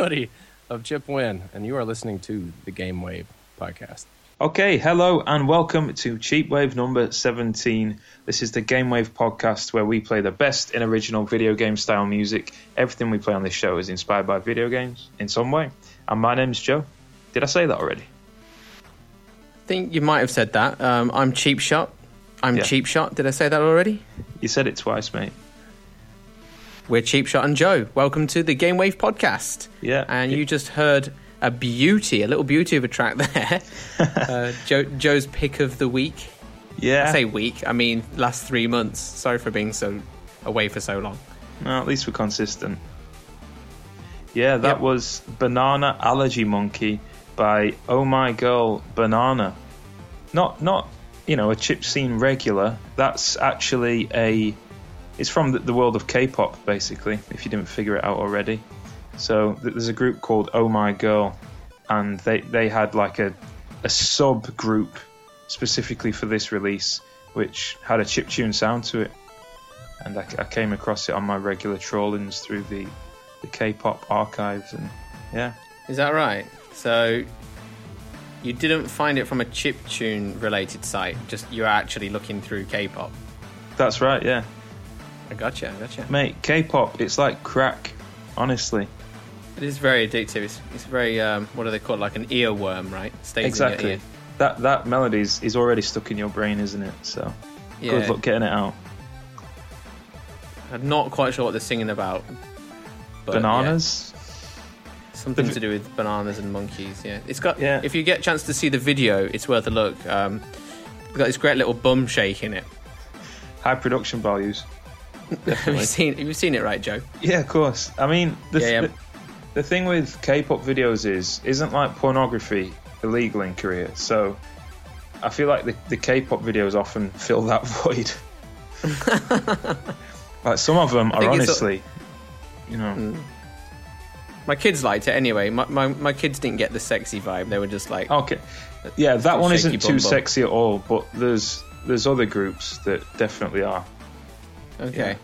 This is President Hoodie of Chip Win, and you are listening to the Game Wave podcast. Okay, hello and welcome to Cheap Wave number 17. This is the Game Wave podcast where we play the best in original video game style music. Everything we play on this show is inspired by video games in some way. And my name's Joe. Did I say that already? I think you might have said that. Um, I'm Cheap Shot. I'm Yeah. Cheap Shot. Did I say that already? You said it twice, mate. We're Cheap Shot and Joe. Welcome to the Game Wave podcast. Yeah. And you just heard a beauty, a little beauty of a track there. uh, Joe, Joe's pick of the week. Yeah. I say week, I mean last three months. Sorry for being so away for so long. Well, at least we're consistent. Yeah, that Yep. was Banana Allergy Monkey by Oh My Girl Banana. Not not you know a chip scene regular. That's actually a. It's from the, world of K-pop, basically. If you didn't figure it out already. So there's a group called Oh My Girl, and they they had like a a sub group specifically for this release, which had a chip tune sound to it and I, I came across it on my regular trawlings through the the K-pop archives, and yeah, Is that right? So you didn't find it from a chiptune related site, just you're actually looking through K-pop. that's right, yeah, I gotcha, I gotcha. mate. K-pop, it's like crack, honestly. It is very addictive. It's, it's very um, what do they call it? Like an earworm, right? Stays in Exactly. your ear. That that melody is, is already stuck in your brain, isn't it? So Yeah. good luck getting it out. I'm not quite sure what they're singing about. but, Bananas. yeah, something to do with bananas and monkeys. Yeah, it's got. Yeah. If you get a chance to see the video, it's worth a look. Um, it's got this great little bum shake in it. High production values. Have you seen? Have you seen it, right, Joe? Yeah, of course. I mean, the, Yeah, yeah. the, the thing with K-pop videos is, isn't like pornography illegal in Korea? So I feel like the, the K-pop videos often fill that void. like some of them are it's a- honestly, you know, hmm. My kids liked it anyway. My, my my kids didn't get the sexy vibe. They were just like, okay, yeah, that one isn't too bum. sexy at all. But there's there's other groups that definitely are. Okay,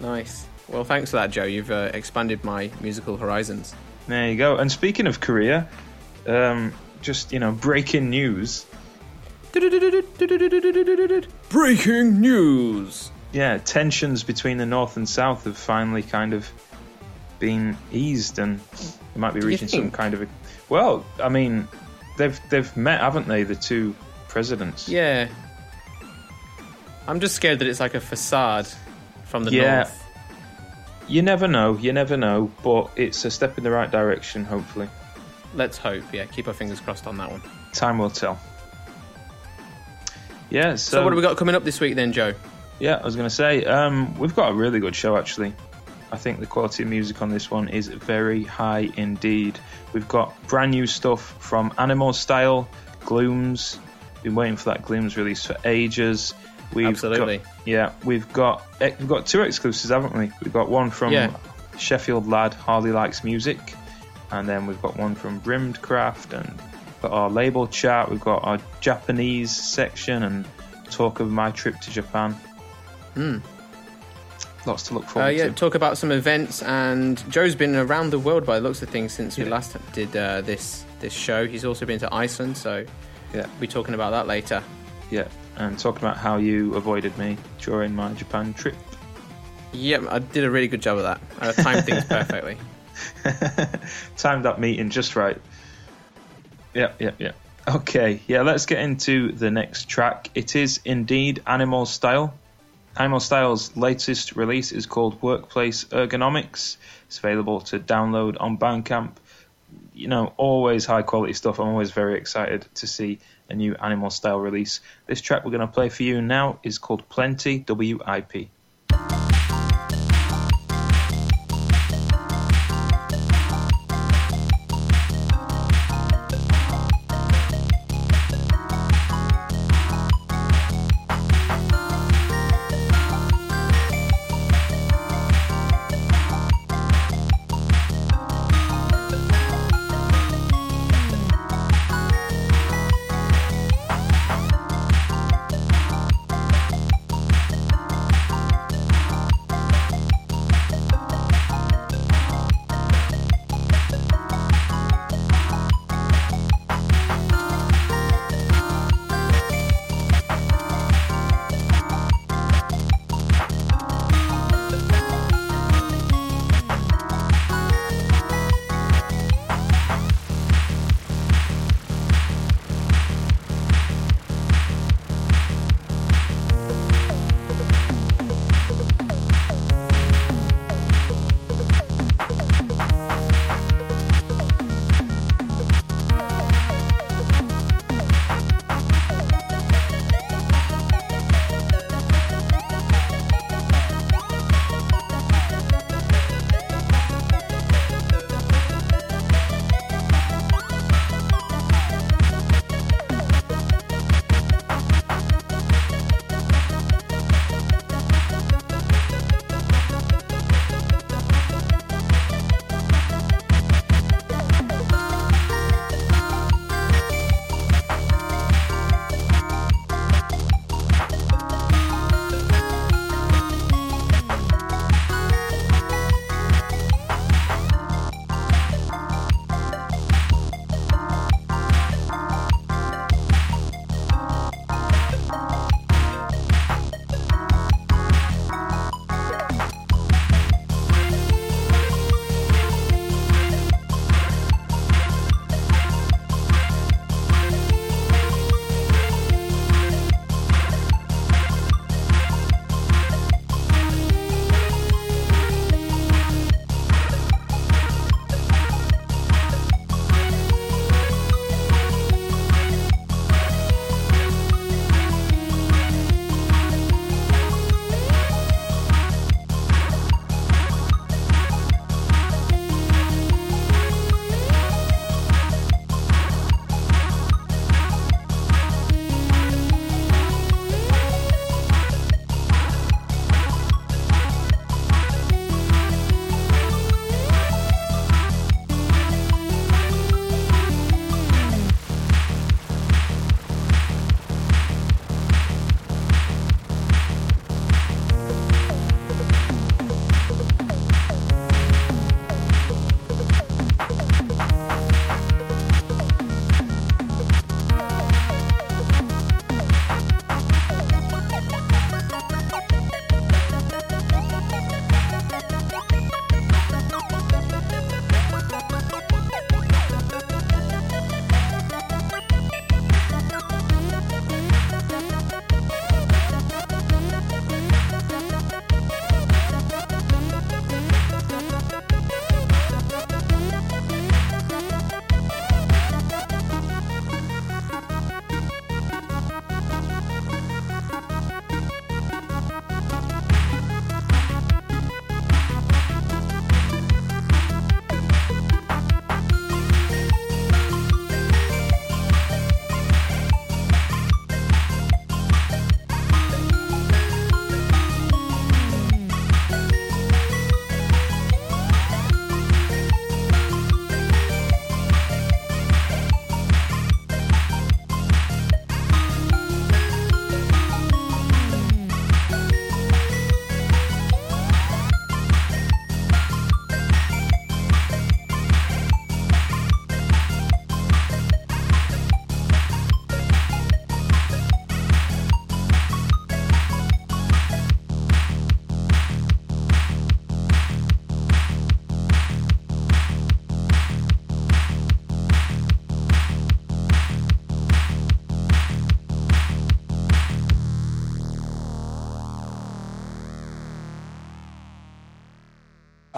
nice. Well, thanks for that, Joe. You've uh, expanded my musical horizons. There you go. And speaking of Korea, um, just you know, breaking news. Breaking news. yeah, tensions between the north and south have finally kind of been eased, and they might be Do reaching some kind of. A, well, I mean, they've they've met, haven't they? The two presidents. Yeah. I'm just scared that it's like a facade from the Yeah. north. You never know. You never know, but it's a step in the right direction. Hopefully, Let's hope. Yeah, keep our fingers crossed on that one. time will tell. Yeah. So, So, what have we got coming up this week then, Joe? Yeah, I was going to say, um, we've got a really good show actually. I think the quality of music on this one is very high indeed. We've got brand new stuff from Animal Style, Glooms. Been waiting for that Glooms release for ages. We've Absolutely. Got, yeah, we've got eh, we've got two exclusives, haven't we? We've got one from Yeah. Sheffield lad Harley likes music, and then we've got one from Brimmed Craft, and we've got our label chat. We've got our Japanese section and talk of my trip to Japan. Hmm. Lots to look Uh, forward yeah, to. talk about some events. And Joe's been around the world by the looks of things since we last did uh, this this show. He's also been to Iceland, so Yeah, we'll be talking about that later. yeah, and talking about how you avoided me during my Japan trip. Yep, I did a really good job of that. I timed things perfectly. Timed that meeting just right. Yep, yep, yep. Okay, yeah, let's get into the next track. It is indeed Animal Style. Animal Style's latest release is called Workplace Ergonomics. It's available to download on Bandcamp. You know, always high quality stuff. I'm always very excited to see a new Animal Style release. This track we're going to play for you now is called Plenty WIP.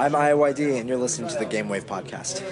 I'm IOYD, and you're listening to the GameWave podcast.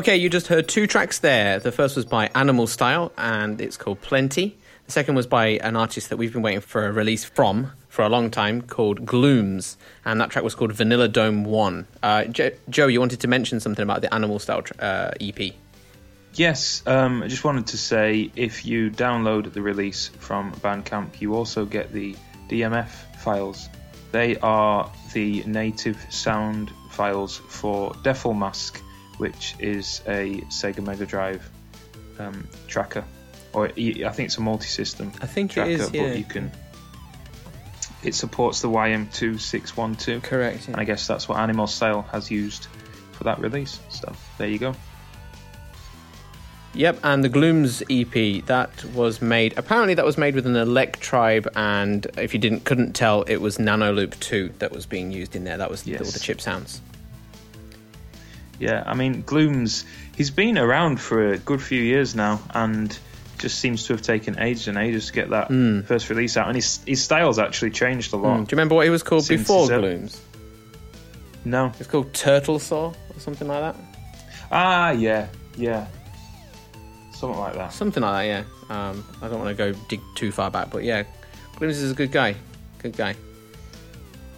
Okay, you just heard two tracks there. The first was by Animal Style, and it's called Plenty. The second was by an artist that we've been waiting for a release from for a long time called Glooms, and that track was called Vanilla Dome 1. Uh, jo- Joe, you wanted to mention something about the Animal Style uh, EP. Yes, um, I just wanted to say if you download the release from Bandcamp, you also get the DMF files. They are the native sound files for DefleMask which is a Sega Mega Drive um, tracker, or I think it's a multi-system. I think tracker, it is. Yeah. But you can. It supports the YM2612. Correct. Yeah. And I guess that's what Animal Style has used for that release. So there you go. Yep, and the Glooms EP that was made. Apparently, that was made with an Electribe, and if you didn't couldn't tell, it was Nanoloop Two that was being used in there. That was yes. all the chip sounds. Yeah, I mean, Gloom's he's been around for a good few years now, and just seems to have taken ages and ages to get that mm. first release out. And his his style's actually changed a lot. Mm. Do you remember what he was called before Glooms? No, it's called Turtle Saw or something like that. Ah, yeah, yeah, something like that. Something like that. Yeah. Um, I don't want to go dig too far back, but yeah, Glooms is a good guy. Good guy.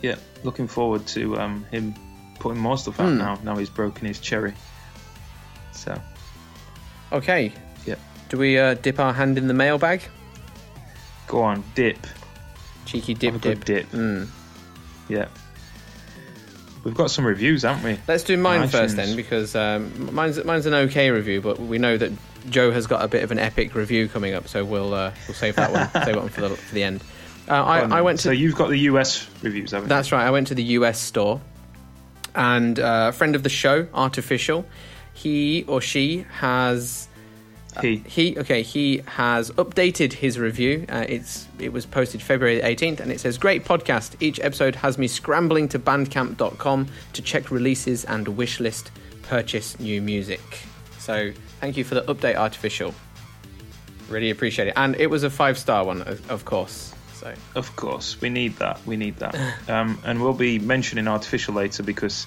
Yeah, looking forward to um, him putting more stuff out mm. now. Now he's broken his cherry. So. Okay. Yep. Do we uh, dip our hand in the mailbag? Go on, dip. Cheeky dip, dip. dip. Mm. Yeah. We've got some reviews, haven't we? Let's do mine first then, because um, mine's mine's an okay review, but we know that Joe has got a bit of an epic review coming up, so we'll uh, we'll save that one, save that one for the for the end. Uh, I, I, went to. So you've got the US reviews, haven't That's you? right. I went to the US store and uh, a friend of the show, Artificial, he or she has. Uh, he. he okay. He has updated his review. Uh, it's it was posted February 18th, and it says, "Great podcast. Each episode has me scrambling to Bandcamp.com to check releases and wishlist purchase new music." So thank you for the update, Artificial. Really appreciate it. And it was a five star one, of course. So Of course, we need that. We need that. Um, and we'll be mentioning Artificial later because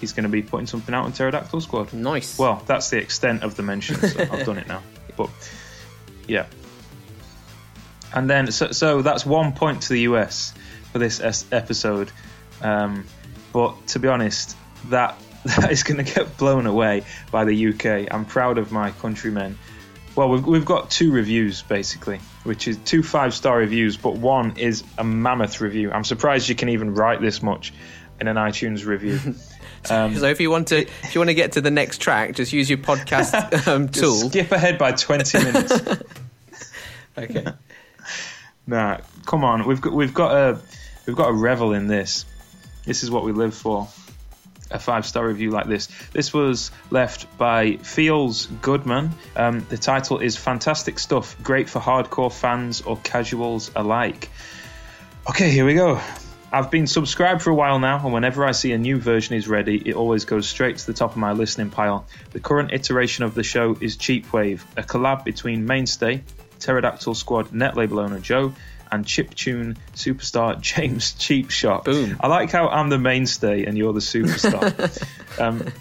he's going to be putting something out on Pterodactyl Squad. nice. Well, that's the extent of the mention. So I've done it now. But yeah. And then, so, so that's one point to the US for this es- episode. Um, but to be honest, that that is going to get blown away by the UK. I'm proud of my countrymen. Well, we've, we've got two reviews basically, which is two five star reviews, but one is a mammoth review. I'm surprised you can even write this much in an iTunes review. Um, so if you want to, if you want to get to the next track, just use your podcast um, just tool. skip ahead by 20 minutes. Okay. Nah, come on. We've got we've got a we've got a revel in this. This is what we live for. A five star review like this. This was left by Feels Goodman. Um, the title is Fantastic Stuff, great for hardcore fans or casuals alike. Okay, here we go. I've been subscribed for a while now, and whenever I see a new version is ready, it always goes straight to the top of my listening pile. The current iteration of the show is Cheap Wave, a collab between Mainstay, Pterodactyl Squad net label owner Joe, and chiptune superstar James Cheapshot. Boom. I like how I'm the mainstay and you're the superstar. um,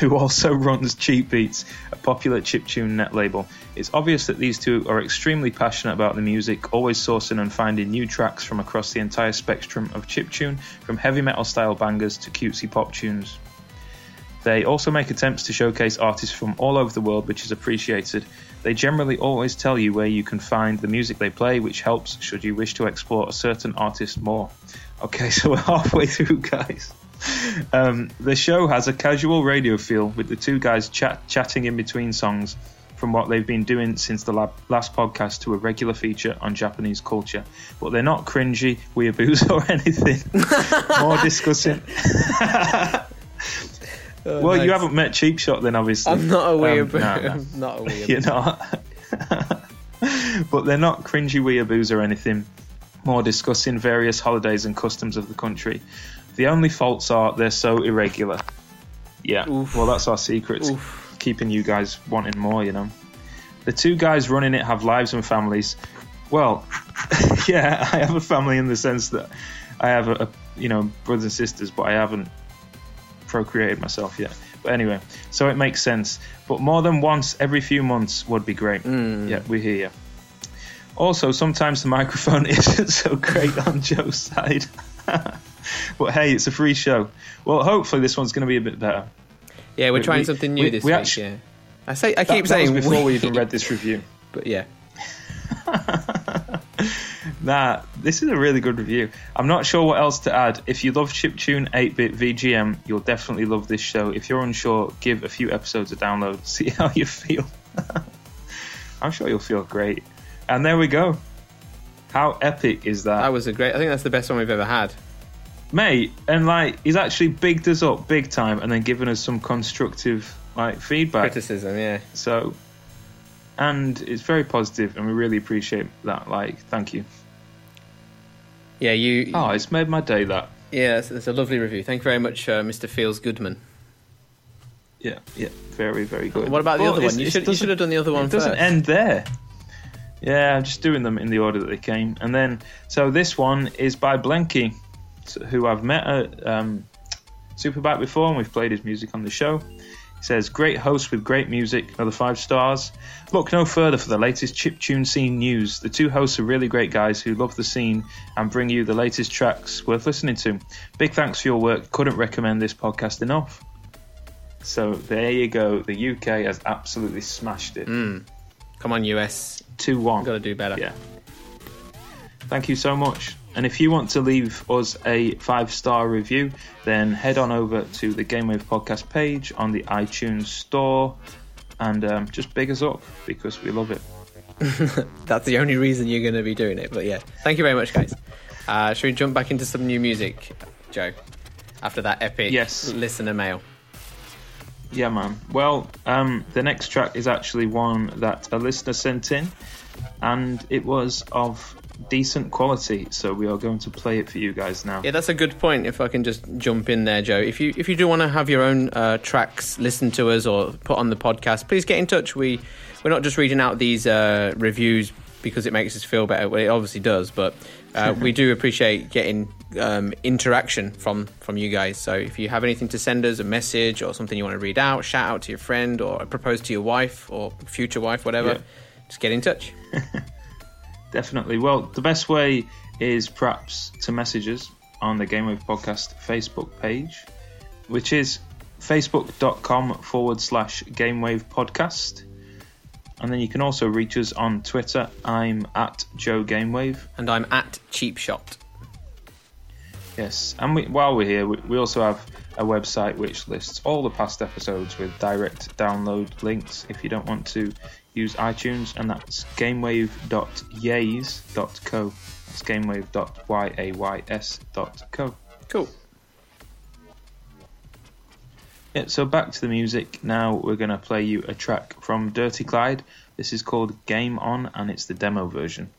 who also runs Cheap Beats, a popular chiptune net label. It's obvious that these two are extremely passionate about the music, always sourcing and finding new tracks from across the entire spectrum of chiptune, from heavy metal style bangers to cutesy pop tunes. They also make attempts to showcase artists from all over the world, which is appreciated. They generally always tell you where you can find the music they play, which helps should you wish to explore a certain artist more. Okay, so we're halfway through, guys. Um, the show has a casual radio feel with the two guys chat- chatting in between songs from what they've been doing since the lab- last podcast to a regular feature on Japanese culture. But they're not cringy, weeaboos, or anything. More discussing. Well, you haven't met Cheap Shot then, obviously. I'm not a Um, weird. no, no. I'm not a weird. You're not. but they're not cringy weeaboos or anything. More discussing various holidays and customs of the country. The only faults are they're so irregular. Yeah. Oof. Well, that's our secret. Oof. Keeping you guys wanting more, you know. The two guys running it have lives and families. Well, yeah, I have a family in the sense that I have a, a you know brothers and sisters, but I haven't procreated myself yet. But anyway, so it makes sense. But more than once every few months would be great. Mm. Yeah, we hear you. Also, sometimes the microphone isn't so great on Joe's side. but hey, it's a free show. Well, hopefully this one's going to be a bit better. Yeah, we're We- trying we- something new we- this we week. actu- yeah. I say, I That, keep that saying before we even read this review. but yeah. Nah, this is a really good review. I'm not sure what else to add. If you love chiptune 8-bit VGM, you'll definitely love this show. If you're unsure, give a few episodes a download. See how you feel. I'm sure you'll feel great. And there we go. How epic is that? That was a great. I think that's the best one we've ever had. mate and like he's actually bigged us up big time and then given us some constructive like feedback Criticism, yeah. so and it's very positive and we really appreciate that like thank you Yeah, you. oh it's made my day that Yeah, it's, it's a lovely review. Thank you very much, uh, Mr. Fields Goodman. yeah yeah very very good What about the Well, other one? You should, you should have done the other one it doesn't end there yeah i'm just doing them in the order that they came and then so this one is by blenky who i've met at um, superbike before and we've played his music on the show says great host with great music another five stars look no further for the latest chip tune scene news the two hosts are really great guys who love the scene and bring you the latest tracks worth listening to big thanks for your work couldn't recommend this podcast enough so there you go the uk has absolutely smashed it hmm. Come on, US. 2 1. Got to do better. Yeah. Thank you so much. And if you want to leave us a five star review, then head on over to the Gamewave podcast page on the iTunes store and um, just big us up because we love it. That's the only reason you're going to be doing it. But yeah, thank you very much, guys. Uh, should we jump back into some new music, Joe? After that epic Yes. listener mail. Yeah, man. Well, um, the next track is actually one that a listener sent in, and it was of decent quality, so we are going to play it for you guys now. Yeah, that's a good point. If I can just jump in there, Joe. If you if you do want to have your own uh, tracks listened to us or put on the podcast, please get in touch. We we're not just reading out these uh, reviews because it makes us feel better. Well, it obviously does, but uh, we do appreciate getting um, interaction from from you guys. So if you have anything to send us, a message or something you want to read out, shout out to your friend or propose to your wife or future wife, whatever, Yeah. just get in touch. Definitely. Well, the best way is perhaps to message us on the Game Wave Podcast Facebook page, which is facebook.com forward slash Gamewave Podcast. And then you can also reach us on Twitter. I'm at Joe Gamewave. And I'm at Cheap Shot. Yes, and we, while we're here, we, we also have a website which lists all the past episodes with direct download links if you don't want to use iTunes, and that's gamewave.yays.co. That's gamewave.yays.co. Cool. Yeah, so back to the music. Now we're going to play you a track from Dirty Clyde. This is called Game On, and it's the demo version.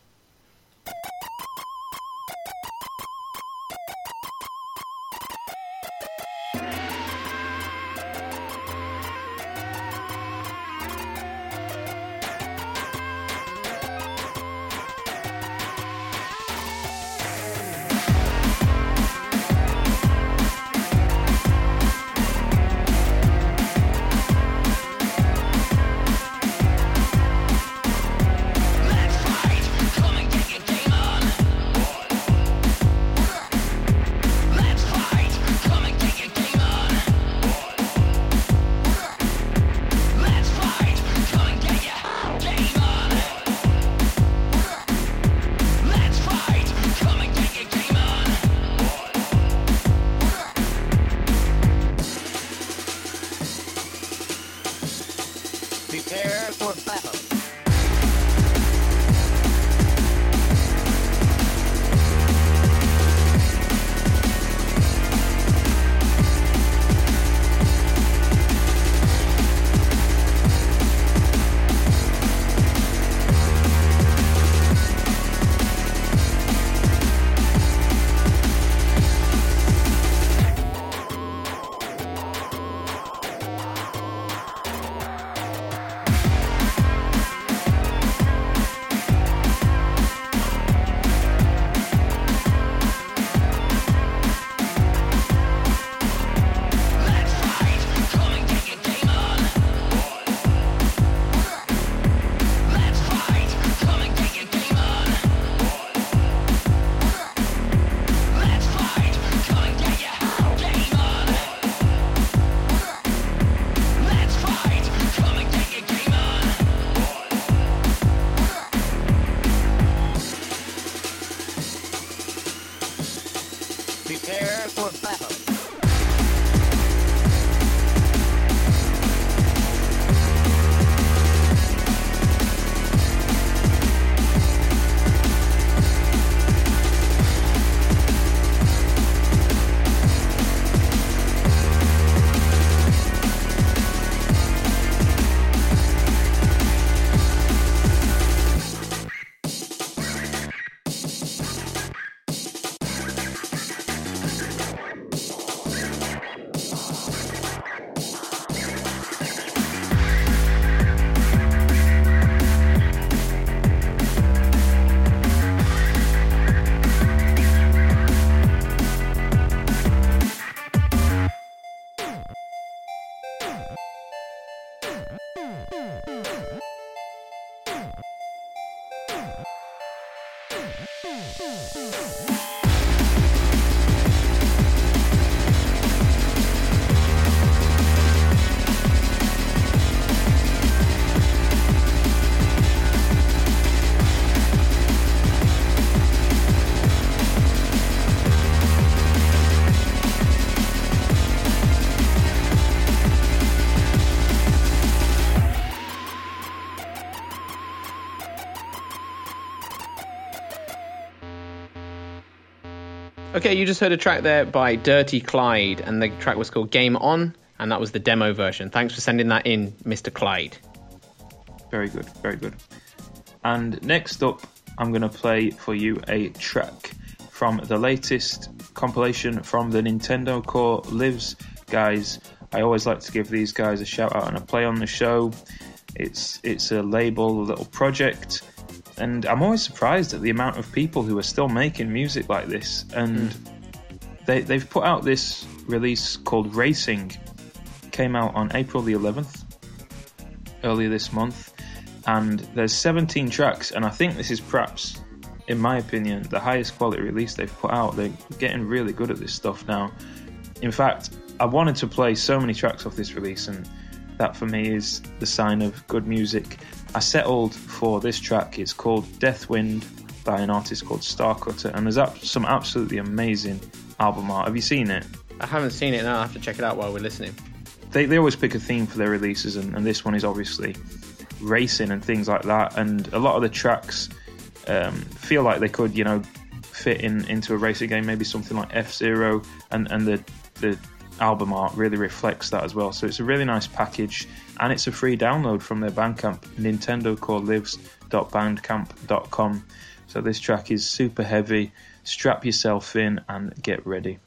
Okay, you just heard a track there by Dirty Clyde, and the track was called Game On, and that was the demo version. Thanks for sending that in, Mr. Clyde. Very good, very good. And next up, I'm going to play for you a track from the latest compilation from the Nintendo Core Lives guys. I always like to give these guys a shout out and a play on the show. It's it's a label, a little project, and I'm always surprised at the amount of people who are still making music like this. And hmm. they they've put out this release called Racing. Came out on April the 11th, earlier this month, and there's 17 tracks. And I think this is perhaps, in my opinion, the highest quality release they've put out. They're getting really good at this stuff now. In fact, I wanted to play so many tracks off this release, and that for me is the sign of good music. I settled for this track. It's called Deathwind by an artist called Starcutter, and there's some absolutely amazing album art. Have you seen it? I haven't seen it now. I'll have to check it out while we're listening. They, they always pick a theme for their releases, and, and this one is obviously racing and things like that. And a lot of the tracks um, feel like they could, you know, fit in into a racing game, maybe something like F Zero, and and the the album art really reflects that as well. So it's a really nice package, and it's a free download from their Bandcamp, NintendoCoreLives.bandcamp.com. So this track is super heavy. Strap yourself in and get ready.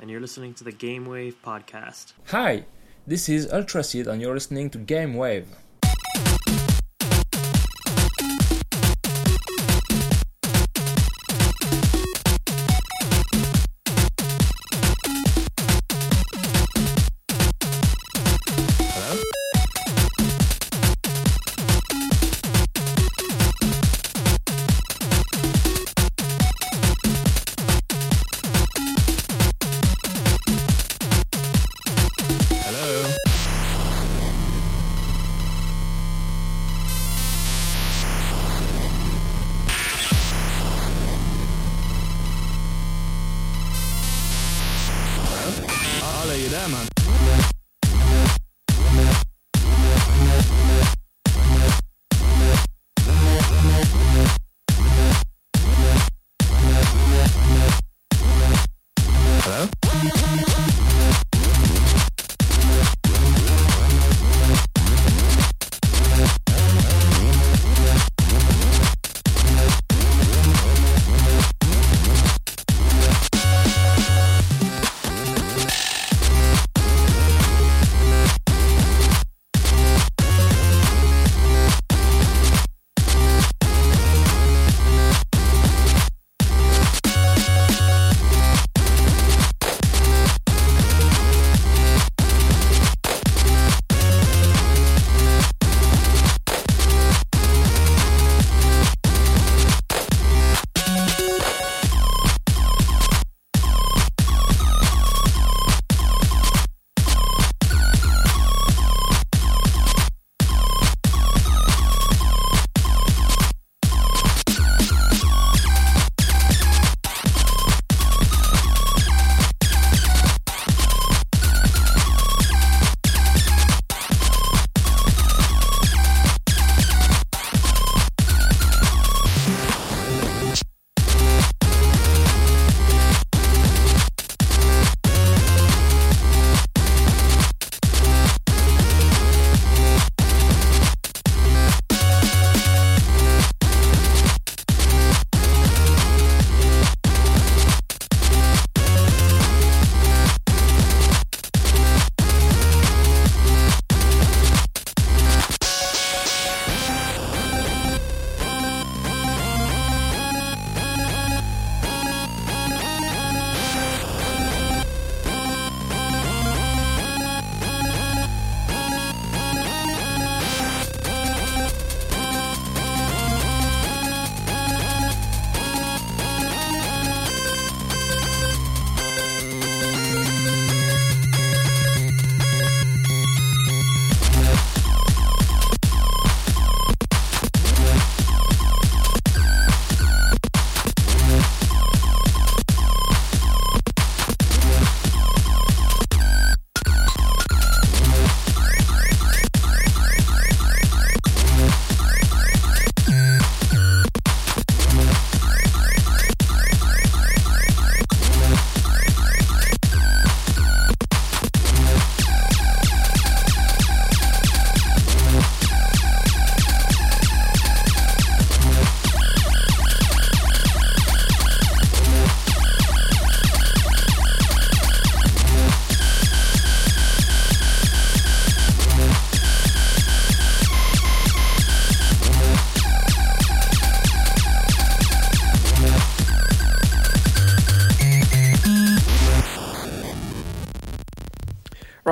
And you're listening to the Game Wave podcast. Hi, this is Ultraseed and you're listening to Game Wave.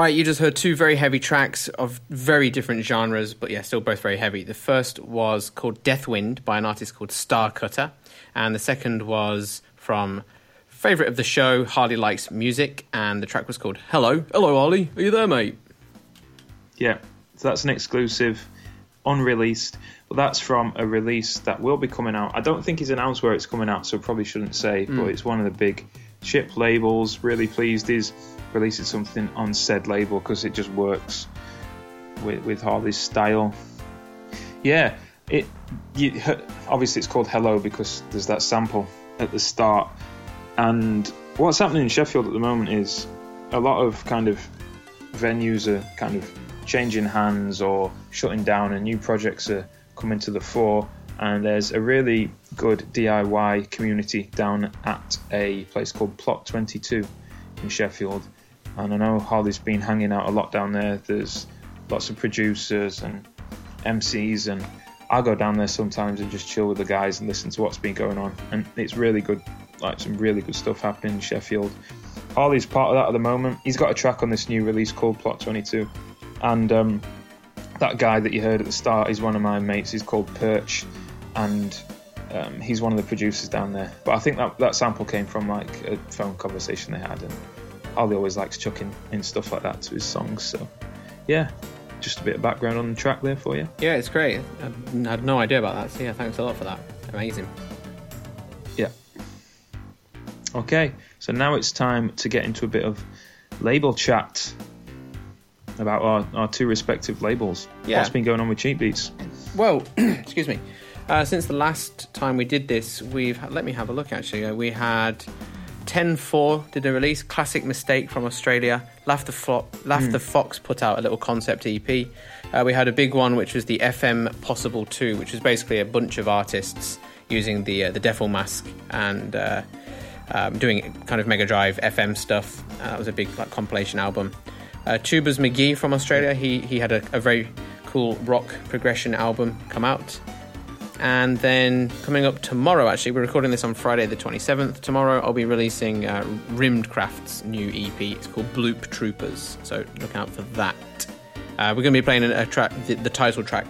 Right, you just heard two very heavy tracks of very different genres, but yeah, still both very heavy. The first was called Deathwind by an artist called Star Cutter, and the second was from favorite of the show, Harley Likes Music, and the track was called Hello. Hello, Harley. Are you there, mate? Yeah, so that's an exclusive, unreleased. But that's from a release that will be coming out. I don't think he's announced where it's coming out, so probably shouldn't say. But hmm. it's one of the big chip labels. Really pleased he's releasing something on said label because it just works with with Harley's style. Yeah, it. You, obviously, it's called Hello because there's that sample at the start. And what's happening in Sheffield at the moment is a lot of kind of venues are kind of changing hands or shutting down, and new projects are coming to the fore. And there's a really good DIY community down at a place called Plot 22 in Sheffield. And I know Harley's been hanging out a lot down there. There's lots of producers and MCs, and I go down there sometimes and just chill with the guys and listen to what's been going on. And it's really good, like some really good stuff happening in Sheffield. Harley's part of that at the moment. He's got a track on this new release called Plot 22, and um, that guy that you heard at the start is one of my mates. He's called Perch, and um, he's one of the producers down there. But I think that that sample came from like a phone conversation they had, and Harley always likes chucking in stuff like that to his songs. So yeah, just a bit of background on the track there for you. Yeah, it's great. I had no idea about that, so yeah, thanks a lot for that. Amazing. Yeah. Okay, so now it's time to get into a bit of label chat about our, our two respective labels. Yeah. What's been going on with Cheap Beats? Well, excuse me. Uh, since the last time we did this, we've let me have a look. Actually, uh, we had 10-4 did a release, classic mistake from Australia. Laugh the, Flo- Laugh the Fox put out a little concept EP. Uh, we had a big one, which was the FM Possible Two, which was basically a bunch of artists using the uh, the DefleMask and uh, um, doing kind of Mega Drive FM stuff. Uh, that was a big like compilation album. Uh, Tubers McGee from Australia, he he had a, a very cool rock progression album come out. And then coming up tomorrow, actually, we're recording this on Friday the 27th. Tomorrow, I'll be releasing uh, Rimmed Craft's new EP. It's called Bloop Troopers, so look out for that. Uh, we're going to be playing a, track, the, the title track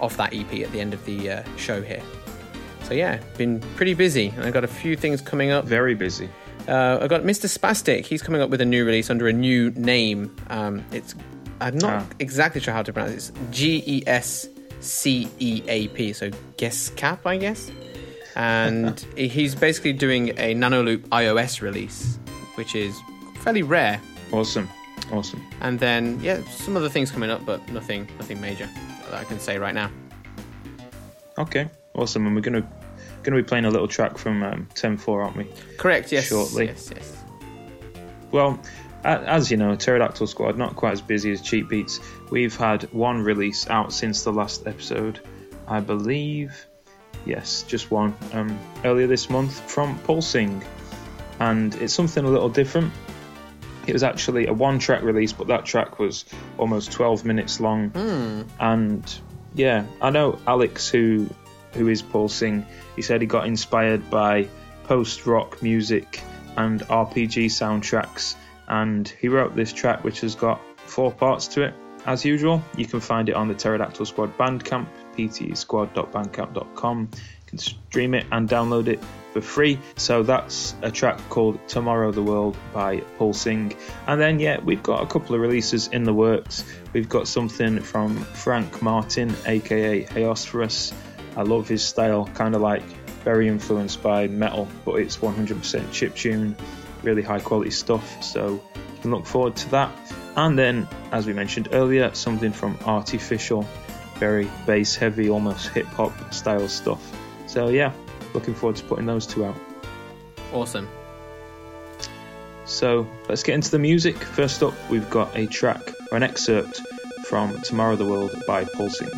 off that EP at the end of the uh, show here. So yeah, been pretty busy, and I've got a few things coming up. Very busy. Uh, I've got Mr. Spastic. He's coming up with a new release under a new name. Um, it's I'm not Ah. exactly sure how to pronounce it. It's G E S C E A P. So guess cap, I guess. And he's basically doing a Nanoloop iOS release, which is fairly rare. Awesome. Awesome. And then yeah, some other things coming up, but nothing, nothing major that I can say right now. Okay. Awesome. And we're gonna gonna be playing a little track from um, 10-4, aren't we? Correct. Yes. Shortly. Yes. Yes. Well, as you know, Pterodactyl Squad not quite as busy as Cheap Beats. We've had one release out since the last episode, I believe. Yes, just one. Um, earlier this month from Pulsing, and it's something a little different. It was actually a one-track release, but that track was almost 12 minutes long. And yeah, I know Alex, who who is Pulsing. He said he got inspired by post-rock music and RPG soundtracks, and he wrote this track, which has got four parts to it. As usual, you can find it on the Pterodactyl Squad Bandcamp, ptsquad.bandcamp.com. You can stream it and download it for free. So that's a track called Tomorrow the World by Pulsing. And then, yeah, we've got a couple of releases in the works. We've got something from Frank Martin, aka Heosphorus. I love his style, kind of like very influenced by metal, but it's 100% chip tune, really high quality stuff. So you can look forward to that. And then, as we mentioned earlier, something from Artificial, very bass heavy, almost hip hop style stuff. So yeah, looking forward to putting those two out. Awesome. So let's get into the music. First up, we've got a track or an excerpt from Tomorrow the World by Pulsing.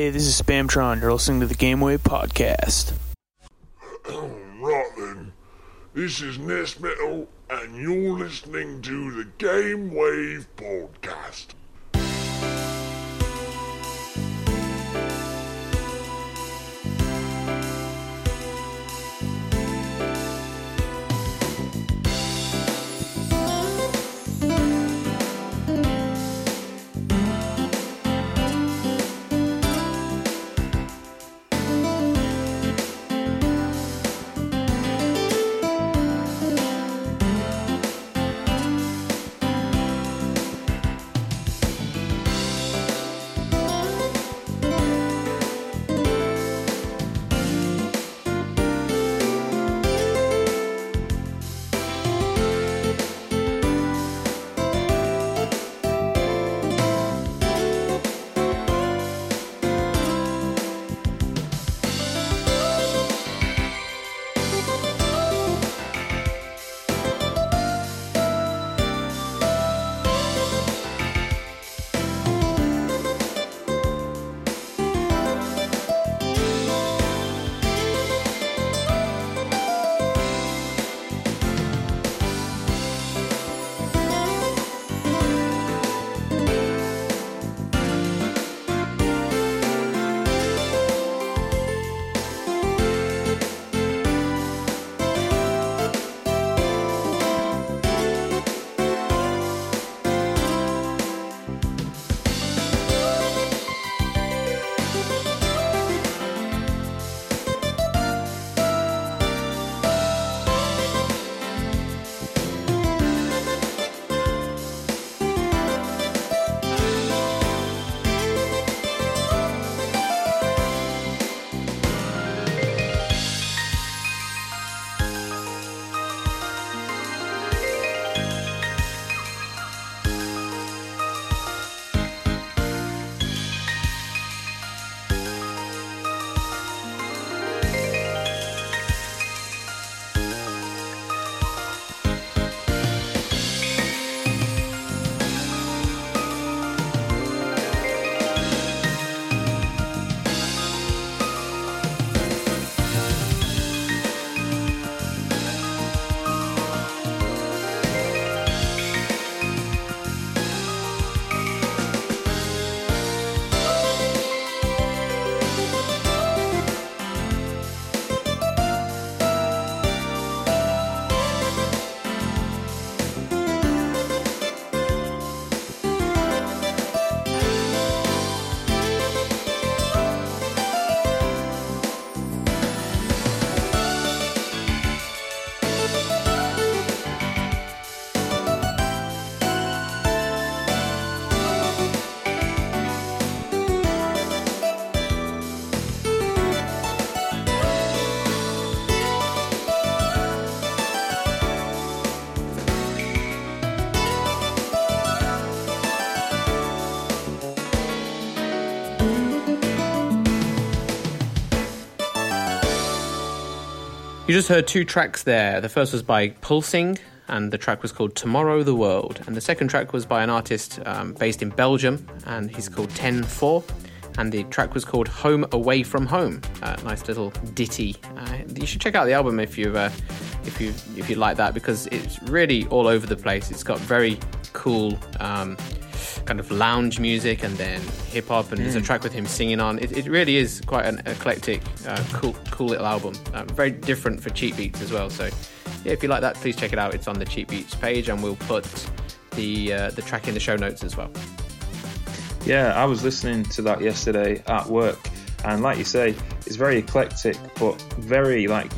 Hey, this is Spamtron. You're listening to the Game Wave Podcast. Right then, this is Nest Metal, and you're listening to You just heard two tracks there. The first was by Pulsing, and the track was called Tomorrow the World. And the second track was by an artist um, based in Belgium, and he's called 10-4. And the track was called Home Away from Home. Uh, nice little ditty. Uh, you should check out the album if you uh, if you if you like that because it's really all over the place. It's got very cool um, kind of lounge music and then hip hop, and there's a track with him singing on. It, it really is quite an eclectic, uh, cool cool little album. Uh, very different for Cheap Beats as well. So yeah, if you like that, please check it out. It's on the Cheap Beats page, and we'll put the uh, the track in the show notes as well. Yeah, I was listening to that yesterday at work, and like you say, it's very eclectic, but very like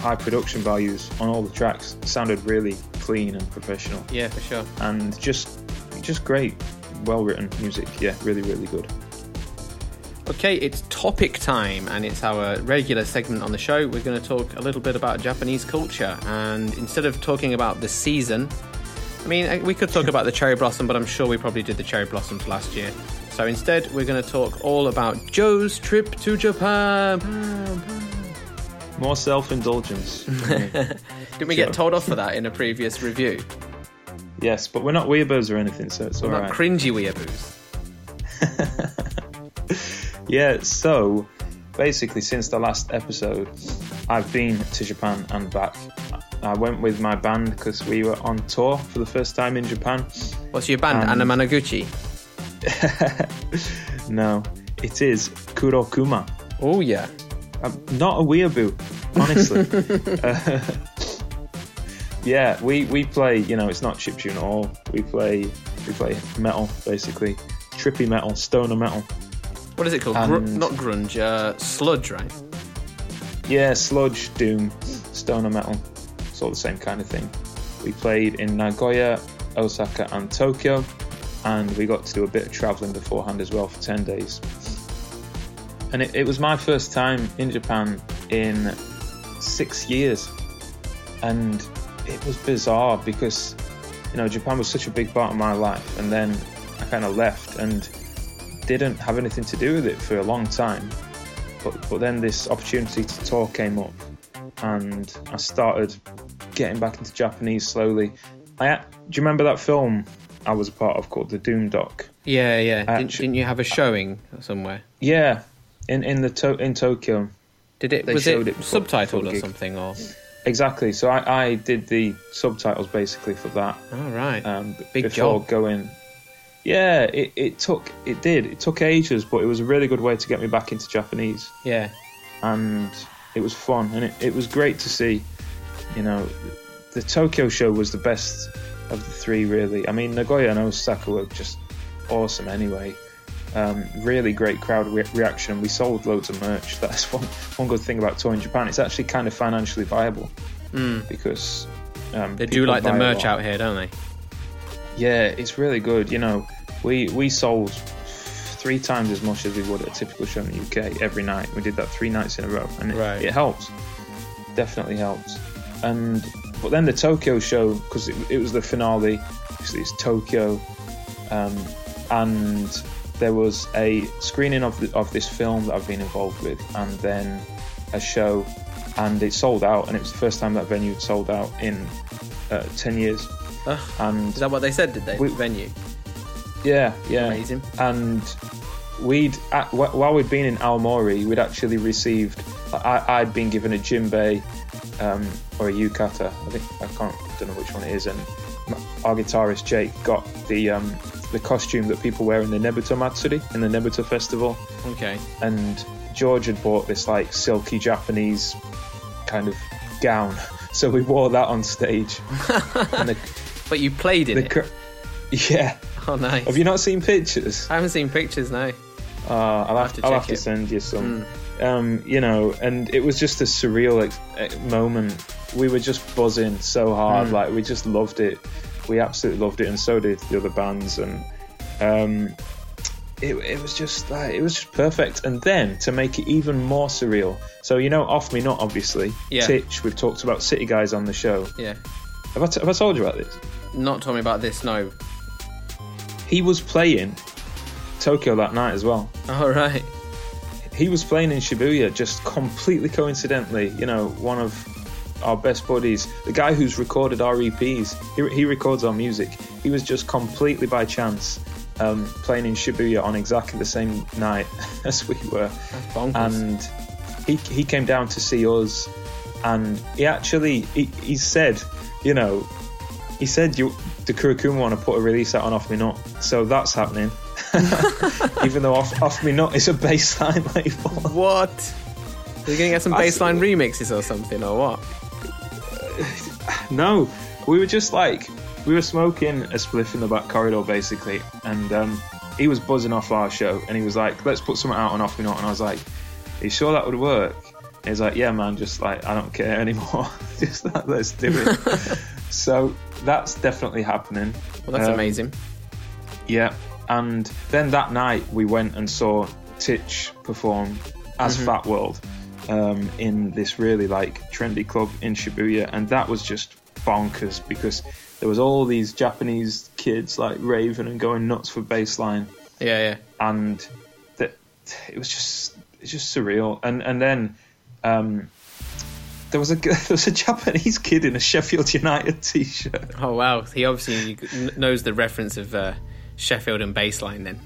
high production values on all the tracks. It sounded really clean and professional, Yeah, for sure. and just just great, well written music. Yeah, really, really good. Okay, it's topic time, and it's our regular segment on the show. We're going to talk a little bit about Japanese culture, and instead of talking about the season, I mean, uh, we could talk about the cherry blossom, but I'm sure we probably did the cherry blossoms last year. So instead, we're going to talk all about Joe's trip to Japan. More self indulgence. Didn't we get told off for that in a previous review? yes, but we're not weeaboos or anything, so it's all Not right. cringy weeaboos. Yeah, so basically, since the last episode, I've been to Japan and back. I went with my band because we were on tour for the first time in Japan. What's your band, Um, Anamanaguchi? No, it is Kurokuma. Oh, yeah. I'm not a weeaboo, honestly. uh, yeah, we, we play. You know, it's not chiptune at all. We play we play metal basically, trippy metal, stoner metal. What is it called? Gr- not grunge, uh, sludge, right? Yeah, sludge, doom, stoner metal. It's all the same kind of thing. We played in Nagoya, Osaka, and Tokyo, and we got to do a bit of traveling beforehand as well for 10 days. And it, it was my first time in Japan in six years, and it was bizarre because, you know, Japan was such a big part of my life, and then I kind of left and didn't have anything to do with it for a long time but, but then this opportunity to tour came up and I started getting back into Japanese slowly. I, do you remember that film I was a part of called The Doom Doc? Yeah, yeah. Didn't, Actu- didn't you have a showing somewhere? Yeah, in in the to- in Tokyo. Did it? They was showed it, it subtitled or gig. something? Or Exactly. So I, I did the subtitles basically for that. all right. um, Big before job. going. Yeah, it, it took it did it took ages, but it was a really good way to get me back into Japanese. yeah. and it was fun and it, it was great to see you know the tokyo show was the best of the three really i mean nagoya and osaka were just awesome anyway um, really great crowd re- reaction we sold loads of merch that's one one good thing about touring japan it's actually kind of financially viable because um. They do like the merch out here, don't they? Yeah, it's really good. You know, we we sold three times as much as we would at a typical show in the UK every night. We did that three nights in a row, and it, Right. it helps. Definitely helps. And but then the Tokyo show because it, it was the finale. Obviously, it's Tokyo, um, and there was a screening of the, of this film that I've been involved with, and then a show, and it sold out, and it was the first time that venue had sold out in uh, ten years. And Is that what they said? Did they? We- venue. yeah, yeah. Amazing. And we'd at, wh- while we'd been in Aomori, we'd actually received. I, I'd been given a djembe um, or a yukata. I think I can't. Don't know which one it is. And our guitarist Jake got the um, the costume that people wear in the Nebuta Matsuri in the Nebuta Festival. Okay. And George had bought this like silky Japanese kind of gown. So we wore that on stage. and the, But you played in the it. cr- yeah. oh, nice. Have you not seen pictures? I haven't seen pictures. No. Uh, I'll have, to I'll have to send you some. Um, you know, and it was just a surreal ex- eh, moment. We were just buzzing so hard, like we just loved it. We absolutely loved it, and so did the other bands. And um, it, it was just like it was just perfect. And then to make it even more surreal, so you know, off me not obviously. Yeah. Titch, we've talked about City Guys on the show. Yeah. Have I, t- have I told you about this? Not told me about this. No. He was playing Tokyo that night as well. All right. he was playing in Shibuya just completely coincidentally. You know, one of our best buddies, the guy who's recorded our EPs, he, he records our music. He was just completely by chance um, playing in Shibuya on exactly the same night as we were, bonkers. and he he came down to see us, and he actually he, he said, you know, he said you the Kurokuma want to put a release out on Off Me Nut, so that's happening. Even though Off, Off Me Nut is a bassline label. What? Are you going to get some bassline remixes or something, or what? No, we were just like we were smoking a spliff in the back corridor basically, and um, he was buzzing off our show, and he was like, "Let's put something out on Off Me Nut," and I was like, "Are you sure that would work?" And he's like, "Yeah, man, just like I don't care anymore. just like, let's do it." so that's definitely happening. Well, that's Um, amazing. Yeah, and then that night we went and saw Titch perform as Mm-hmm. Fat World um, in this really like trendy club in Shibuya, and that was just bonkers because there was all these Japanese kids like raving and going nuts for bassline. Yeah, yeah. and that it was just it's just surreal. And and then um, there was a there was a Japanese kid in a Sheffield United t-shirt. Oh wow, he obviously knows the reference of uh, Sheffield and bassline. Then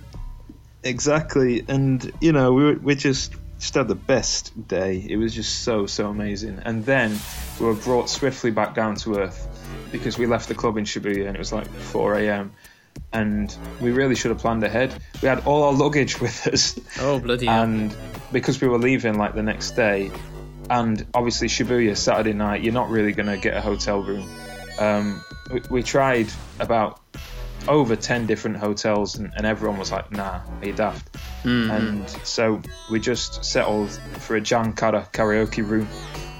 Exactly, and you know we were, we just just had the best day. It was just so so amazing. And then we were brought swiftly back down to earth because we left the club in Shibuya and it was like 4 a.m. And we really should have planned ahead. We had all our luggage with us, oh bloody and because we were leaving like the next day, and obviously Shibuya Saturday night, you're not really going to get a hotel room. Um, we, we tried about over 10 different hotels and, and everyone was like nah are you daft Mm-hmm. and so we just settled for a jankara karaoke room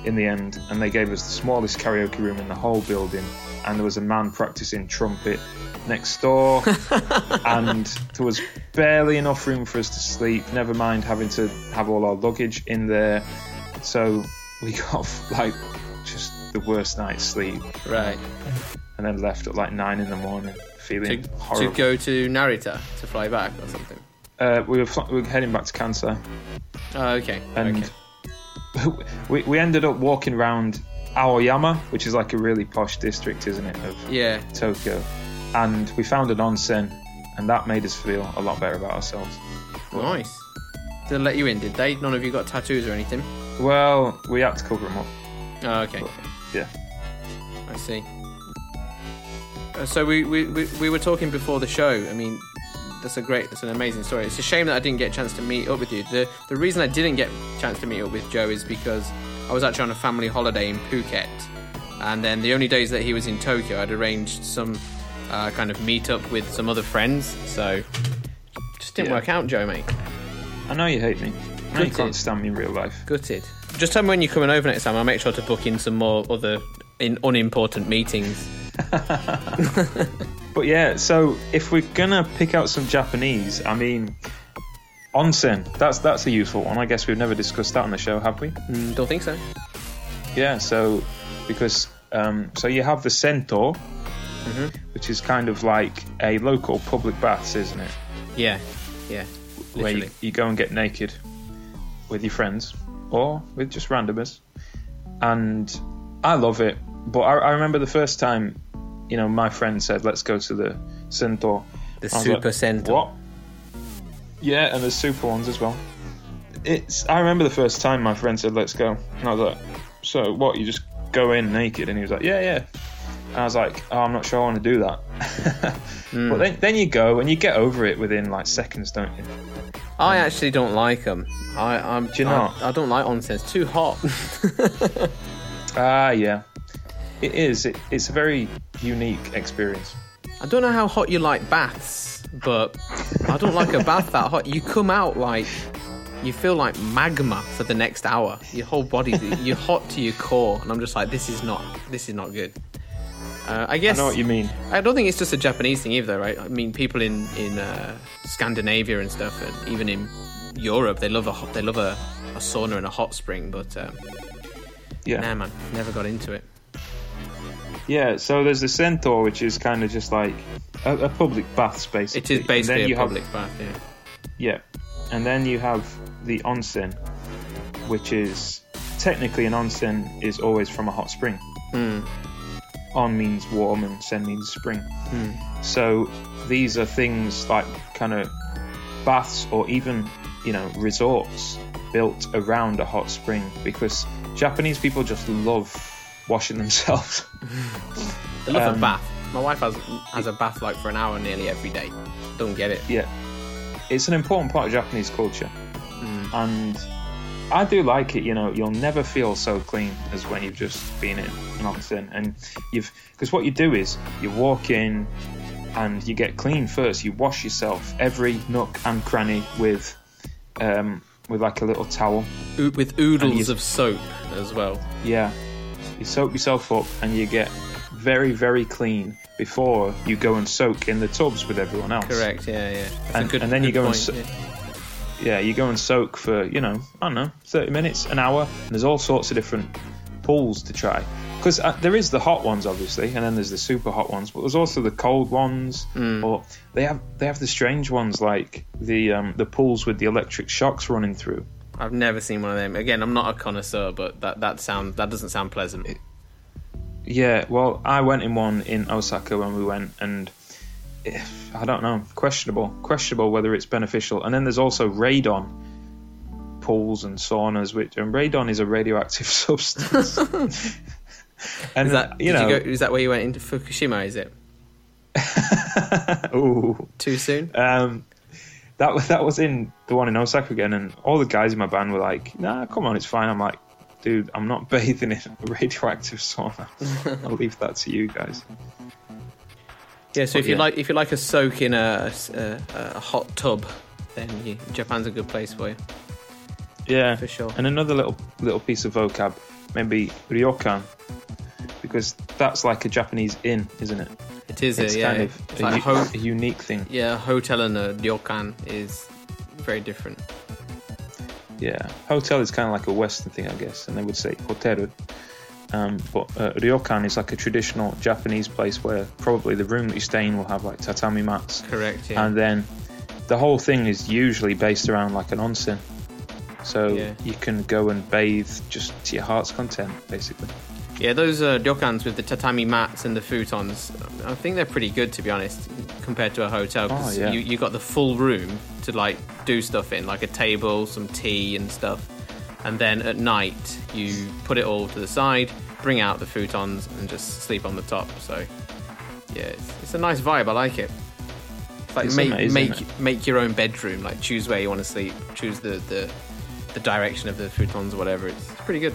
in the end and they gave us the smallest karaoke room in the whole building and there was a man practicing trumpet next door and there was barely enough room for us to sleep never mind having to have all our luggage in there so we got like just the worst night's sleep right. and then left at like nine in the morning feeling to horrible. To go to Narita to fly back or something. Uh, we, were fl- we were heading back to Kansai, Oh, okay. and okay. we, we ended up walking around Aoyama, which is like a really posh district, isn't it, of Yeah. Tokyo. And we found an onsen, and that made us feel a lot better about ourselves. Nice. Did they let you in? Did they? None of you got tattoos or anything? Well, we had to cover them up. Oh, okay. Yeah. I see. Uh, so we, we, we, we were talking before the show. I mean, that's a great, that's an amazing story. It's a shame that I didn't get a chance to meet up with you. The the reason I didn't get a chance to meet up with Joe is because I was actually on a family holiday in Phuket, and then the only days that he was in Tokyo, I'd arranged some uh, kind of meet up with some other friends. So just didn't Yeah. work out, Joe, mate. I know you hate me. I know you can't stand me in real life. Gutted. Just tell me when you're coming over next time. I'll make sure to book in some more other in unimportant meetings. But yeah, so if we're gonna pick out some Japanese, I mean, onsen. That's that's a useful one. I guess we've never discussed that on the show, have we? Mm, don't think so. Yeah, so because um, so you have the sento, Mm-hmm. which is kind of like a local public baths, isn't it? Yeah, yeah. Where you, you go and get naked with your friends or with just randomers, and I love it. But I, I remember the first time, you know, my friend said, "Let's go to the sento." The I super like, sento. What? Yeah, and there's super ones as well. It's. I remember the first time my friend said, "Let's go," and I was like, "So what? You just go in naked?" And he was like, "Yeah, yeah." And I was like, "Oh, I'm not sure I want to do that." Hmm. But then, then you go and you get over it within like seconds, don't you? I actually don't like them. I, I'm. Do you I, not? I don't like onsen. It's too hot. Ah, yeah. It is. It, it's a very unique experience. I don't know how hot you like baths, but I don't like a bath that hot. You come out like you feel like magma for the next hour. Your whole body, you're hot to your core, and I'm just like, this is not, this is not good. Uh, I I guess know what you mean. I don't think it's just a Japanese thing either, right? I mean, people in in uh, Scandinavia and stuff, and even in Europe, they love a hot, they love a, a sauna and a hot spring. But um, Yeah. nah, man, never got into it. Yeah. So there's the sento, which is kind of just like a, a public bath basically. It is basically a have- public bath. Yeah. Yeah. And then you have the onsen, which is technically an onsen is always from a hot spring. Hmm. On means warm and sen means spring. Hmm. So these are things like kind of baths or even you know resorts built around a hot spring because Japanese people just love washing themselves. I love a Um, bath. My wife has has a bath like for an hour nearly every day. Don't get it. yeah, it's an important part of Japanese culture, and I do like it. You know, you'll never feel so clean as when you've just been in an onsen, and you've because what you do is you walk in and you get clean first. You wash yourself every nook and cranny with um, with like a little towel. With oodles you- of soap as well. Yeah, you soak yourself up and you get very very clean before you go and soak in the tubs with everyone else. Correct. Yeah, yeah. That's And- good, and then you go and point, s- yeah. yeah, you go and soak for, you know, I don't know, 30 minutes, an hour, and there's all sorts of different pools to try. Because uh, there is the hot ones, obviously, and then there's the super hot ones, but there's also the cold ones, or they have they have the strange ones like the um, the pools with the electric shocks running through. I've never seen one of them. Again, I'm not a connoisseur, but that that sound that doesn't sound pleasant. Yeah, well, I went in one in Osaka when we went, and I don't know, questionable, questionable whether it's beneficial. And then there's also radon pools and saunas, which and radon is a radioactive substance. and Is that you know, you go, is that where you went into Fukushima? Is it ooh, too soon? um, that was that was in the one in Osaka again, and all the guys in my band were like, "Nah, come on, it's fine." I'm like, "Dude, I'm not bathing in a radioactive sauna. I'll leave that to you guys." Yeah. So if you like if you like a soak in a, a, a hot tub, then you, Japan's a good place for you. Yeah, For sure. And another little little piece of vocab, maybe ryokan, because that's like a Japanese inn, isn't it? It is It's a yeah. kind of it's a, like u- ho- a unique thing. yeah, a hotel and a ryokan is very different. Yeah, hotel is kind of like a Western thing, I guess, and they would say hoteru. Um, but uh, ryokan is like a traditional Japanese place where probably the room that you stay in will have like tatami mats, Correct. Yeah. and then the whole thing is usually based around like an onsen. So Yeah. you can go and bathe just to your heart's content, basically. Yeah, those uh, ryokans with the tatami mats and the futons, I think they're pretty good to be honest, compared to a hotel. 'cause Oh, yeah. you you got the full room to like do stuff in, like a table, some tea and stuff, and then at night you put it all to the side, bring out the futons, and just sleep on the top. So yeah, it's, it's a nice vibe. I like it. It's like It's make amazing, make make your own bedroom. Like choose where you want to sleep, choose the the the direction of the futons or whatever. It's, it's pretty good.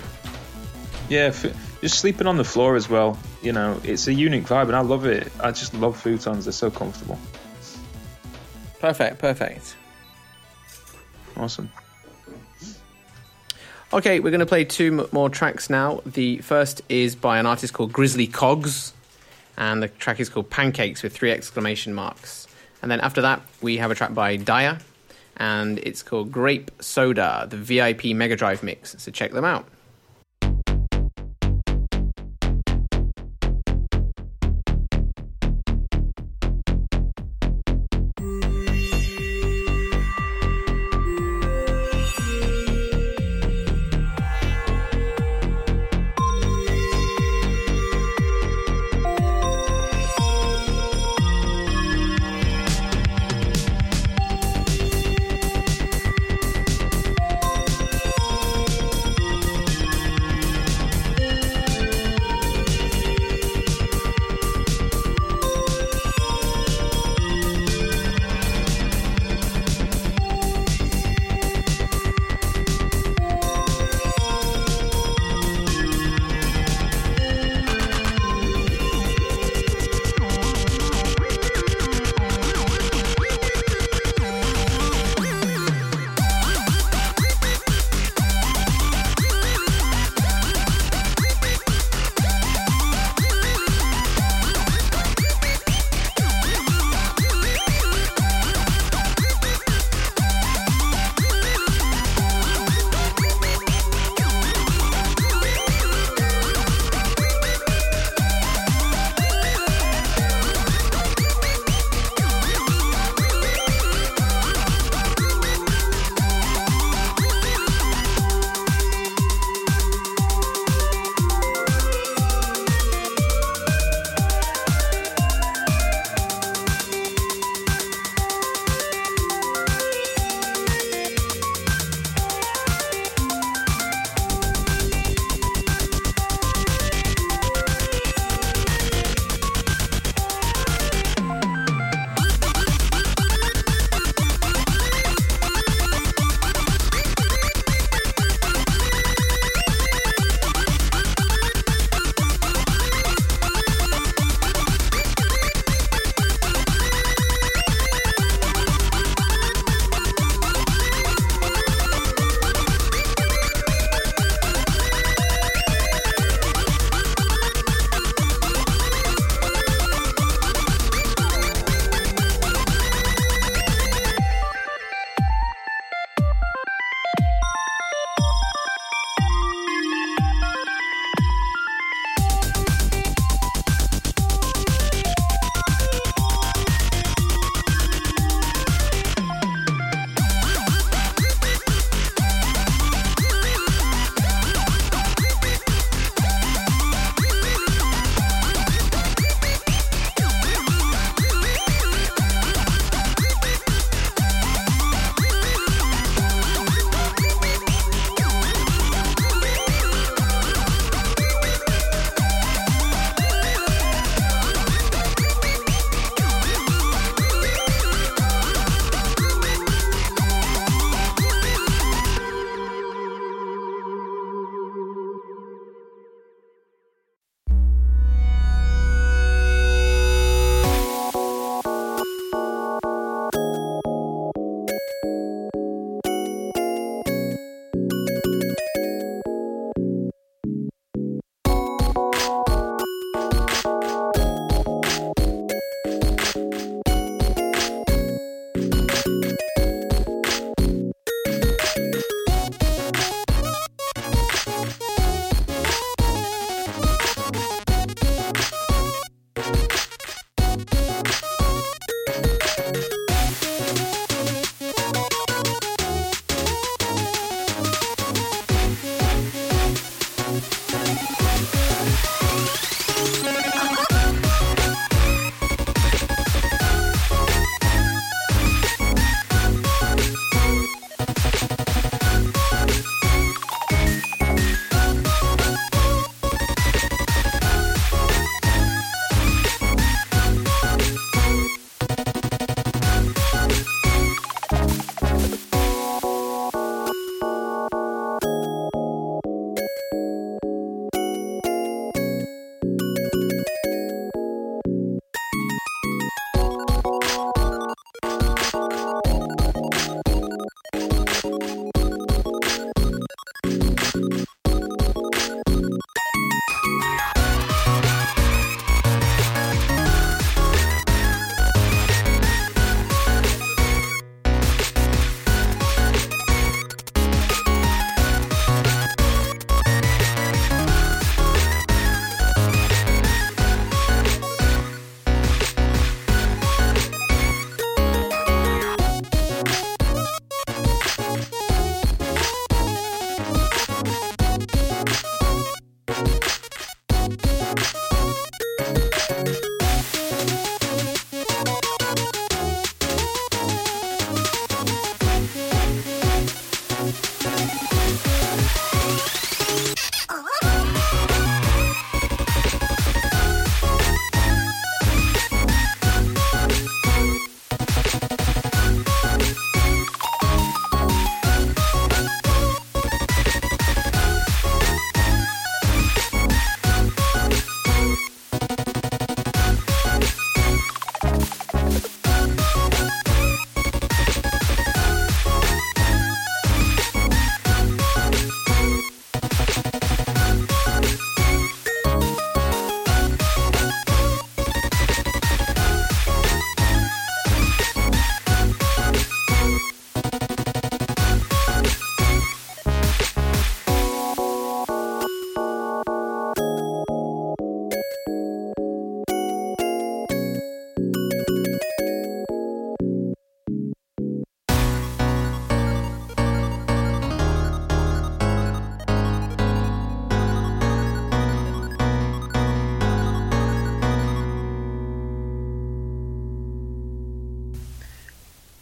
Yeah, f- just sleeping on the floor as well. You know, it's a unique vibe, and I love it. I just love futons; they're so comfortable. Perfect, perfect. Awesome. Okay, we're going to play two more tracks now. The first is by an artist called Grizzly Cogs, and the track is called Pancakes with three exclamation marks. And then after that, we have a track by Daya, and it's called Grape Soda, the VIP Mega Drive mix. So check them out.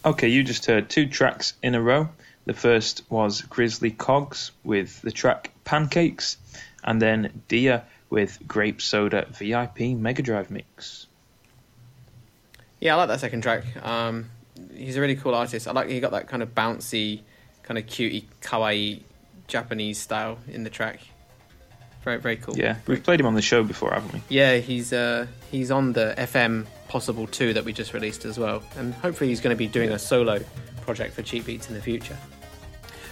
Okay, you just heard two tracks in a row. The first was Grizzly Cogs with the track Pancakes, and then Dia with Grape Soda VIP Mega Drive Mix. Yeah, I like that second track. Um, he's a really cool artist. I like he got that kind of bouncy, kind of cutie, kawaii Japanese style in the track. Very very cool. Yeah, we've played him on the show before, haven't we? Yeah, he's uh, he's on the FM Possible 2 that we just released as well. And hopefully he's going to be doing a solo project for Cheap Beats in the future.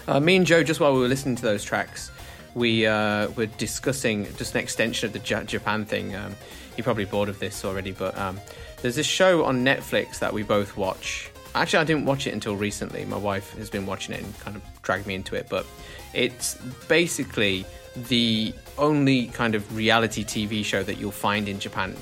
Uh, me and Joe, just while we were listening to those tracks, we uh, were discussing just an extension of the Ja- Japan thing. Um, you're probably bored of this already, but um, there's this show on Netflix that we both watch. Actually, I didn't watch it until recently. My wife has been watching it and kind of dragged me into it, but it's basically the only kind of reality TV show that you'll find in Japan.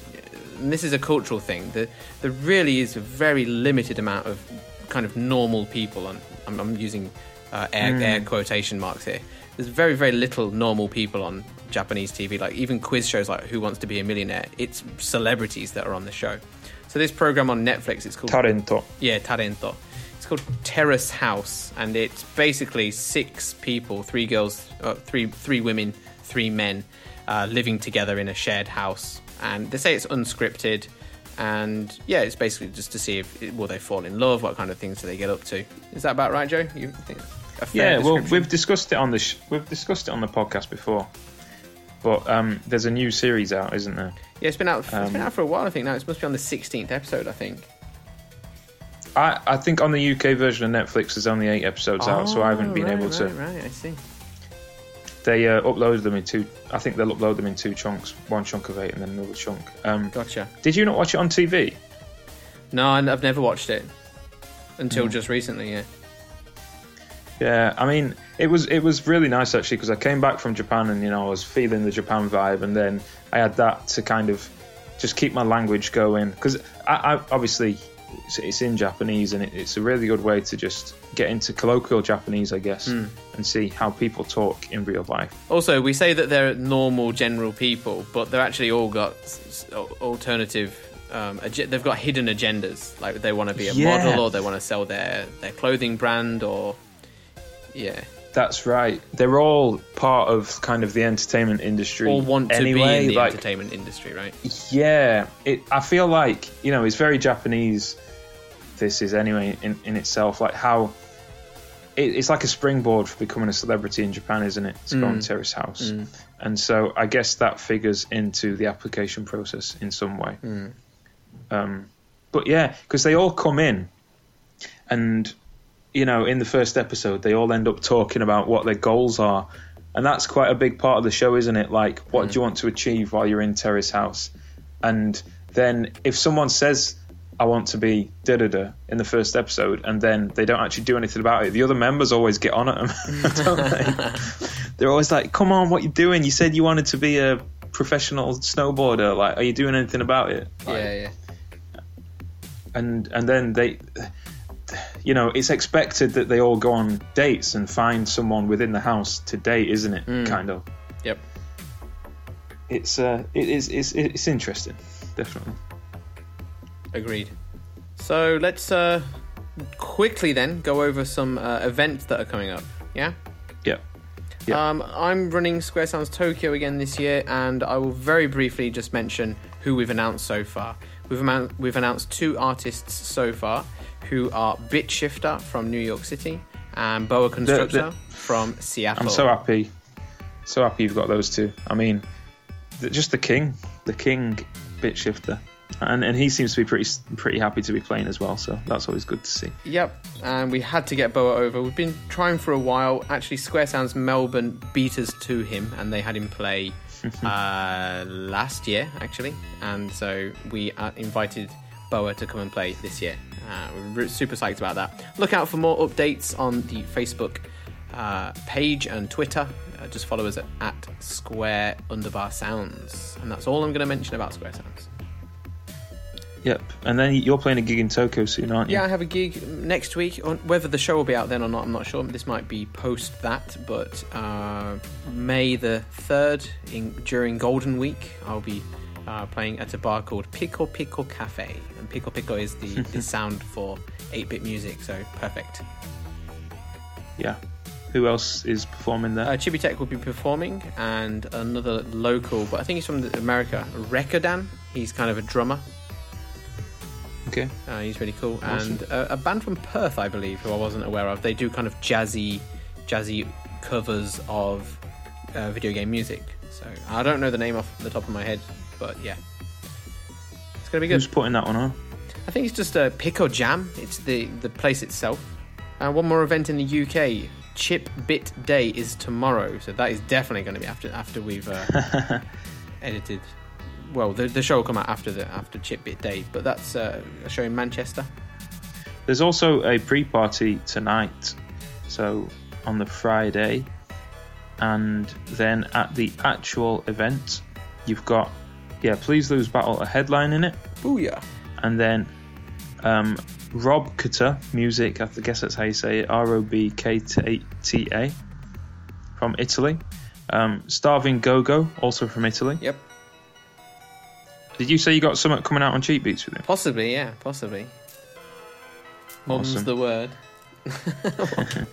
And this is a cultural thing. There, there really is a very limited amount of kind of normal people, and I'm, I'm using uh, air, air quotation marks here. There's very, very little normal people on Japanese TV. Like even quiz shows like Who Wants to Be a Millionaire, it's celebrities that are on the show. So this program on Netflix, it's called Tarento. yeah, Tarento. It's called Terrace House, and it's basically six people, three girls, uh, three three women, three men, uh, living together in a shared house. And they say it's unscripted, and yeah, it's basically just to see if will they fall in love, what kind of things do they get up to. Is that about right, Joe? You think a fair Yeah, well, we've discussed it on the sh- we've discussed it on the podcast before, but um, there's a new series out, isn't there? yeah, it's been out. It's been um, out for a while. I think now it's supposed to be on the sixteenth episode. I think. I, I think on the UK version of Netflix there's only eight episodes out, so I haven't Oh, been right, able to. Right, right, I see. They uh, uploaded them in two. I think they'll upload them in two chunks. One chunk of eight and then another chunk. Um, Gotcha. did you not watch it on TV? No, I've never watched it until just recently. Yeah. Yeah, I mean, it was it was really nice actually because I came back from Japan and you know I was feeling the Japan vibe, and then I had that to kind of just keep my language going because I, I obviously it's, it's in Japanese and it, it's a really good way to just get into colloquial Japanese, I guess, and see how people talk in real life. Also, we say that they're normal, general people, but they're actually all got alternative. Um, ag- they've got hidden agendas, like they want to be a Yeah. model, or they want to sell their their clothing brand, or yeah, That's right. They're all part of kind of the entertainment industry. or want to anyway, be in the like, entertainment industry, right? Yeah, it. I feel like you know it's very Japanese. This is anyway in, in itself like how it, it's like a springboard for becoming a celebrity in Japan, isn't it? It's mm. go on Terrace House, mm. and so I guess that figures into the application process in some way. Mm. Um, but yeah, because they all come in, and you know, in the first episode, they all end up talking about what their goals are. And that's quite a big part of the show, isn't it? Like, what do you mm. want to achieve while you're in Terrace House? And then if someone says, I want to be da da da in the first episode, and then they don't actually do anything about it, the other members always get on at them, don't they? They're always like, come on, what you doing? You said you wanted to be a professional snowboarder. Like, are you doing anything about it? Like, yeah, yeah. and and then they you know it's expected that they all go on dates and find someone within the house to date isn't it kind of Yep. it's uh it is it's it's interesting definitely Agreed. So let's uh, quickly then go over some uh, events that are coming up. Yeah. yeah Yeah. Um, I'm running Square Sounds Tokyo again this year, and I will very briefly just mention who we've announced so far. We've, amou- we've announced two artists so far, who are BitShifter from New York City and Boa Constructor from Seattle. i'm so happy so happy you've got those two i mean just the king the king BitShifter. and and he seems to be pretty pretty happy to be playing as well so that's always good to see Yep, and we had to get Boa over. We've been trying for a while. Actually, Square Sounds Melbourne beat us to him, and they had him play uh, last year, actually. And so we uh, invited Boa to come and play this year. Uh, we're super psyched about that. Look out for more updates on the Facebook uh, page and Twitter. Uh, just follow us at, at Square Underbar Sounds. And that's all I'm going to mention about Square Sounds. yep and then you're playing a gig in tokyo soon aren't you Yeah, I have a gig next week. On- Whether the show will be out then or not, I'm not sure. This might be post that, but uh, May the third, in, during Golden Week, I'll be uh, playing at a bar called Pico Pico Cafe. And Pico Pico is the, the sound for 8 bit music, so perfect. Yeah. Who else is performing there? Uh, Chibi Tech will be performing, and another local, but I think he's from America, Rekadan. He's kind of a drummer. okay. Uh, he's really cool. Awesome. And uh, a band from Perth, I believe, who I wasn't aware of. They do kind of jazzy, jazzy covers of uh, video game music. So I don't know the name off the top of my head, but yeah, it's gonna be good. Who's putting that one on? I think it's just a Pico Jam. It's the the place itself. And one more event in the UK. Chip Bit Day is tomorrow, so that is definitely going to be after after we've uh, edited. Well, the, the show will come out after the after Chip Bit Day, but that's uh, a show in Manchester. There's also a pre-party tonight, so on the Friday, and then at the actual event, you've got yeah, please lose battle a headline in it, Booyah! and then um, Rob Kata music. I guess that's how you say it. R O B K T A from Italy. Um, Starving Go Go, also from Italy. Yep, Did you say you got something coming out on Cheap Beats with him? possibly, yeah, possibly. Mum's Awesome. the word,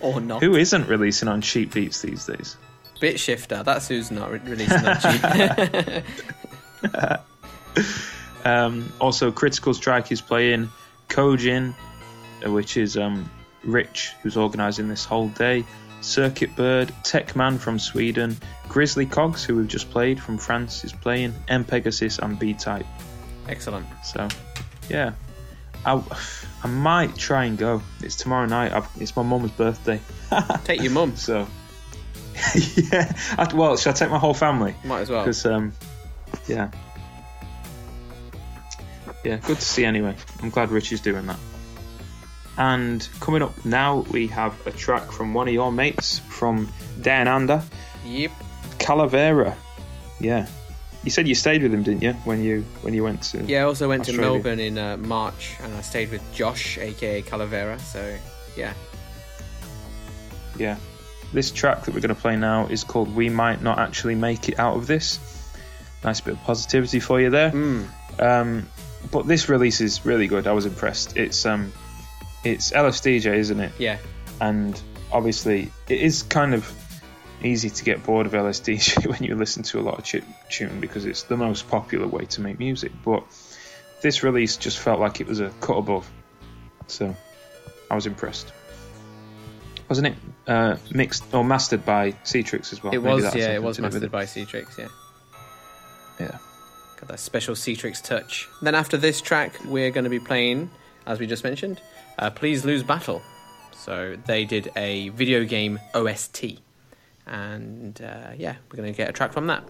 or not. Who isn't releasing on Cheap Beats these days? Bit Shifter. That's who's not re- releasing on cheap. Um, also, Critical Strike is playing Kojin, uh, which is um, Rich, who's organising this whole day. Circuit Bird, Techman from Sweden, Grizzly Cogs, who we've just played from France, is playing, M Pegasus and B Type. Excellent. So, yeah, I, I might try and go. It's tomorrow night. I've, it's my mum's birthday, Take your mum. so yeah. I, well, should I take my whole family? Might as well. Because um, yeah, yeah, good to see. Anyway, I'm glad Rich is doing that. And coming up now, we have a track from one of your mates from Down Under, Yep. Calavera. Yeah, you said you stayed with him, didn't you? When you when you went to Yeah, I also went to Melbourne in uh, March and I stayed with Josh, aka Calavera. So, yeah. yeah. This track that we're going to play now is called "We Might Not Actually Make It Out of This." Nice bit of positivity for you there. Mm. Um, but this release is really good. I was impressed. It's um, it's LSDJ, isn't it? Yeah. And obviously, it is kind of easy to get bored of LSDJ when you listen to a lot of chip tune because it's the most popular way to make music. But this release just felt like it was a cut above. So I was impressed. Wasn't it uh, mixed or mastered by Citrix as well? It Maybe was, yeah, it was to do with mastered it. by Citrix, yeah. Yeah. Got that special Citrix touch. Then after this track, we're going to be playing, as we just mentioned, uh, Please Lose Battle. So they did a video game OST. And uh, yeah, we're going to get a track from that.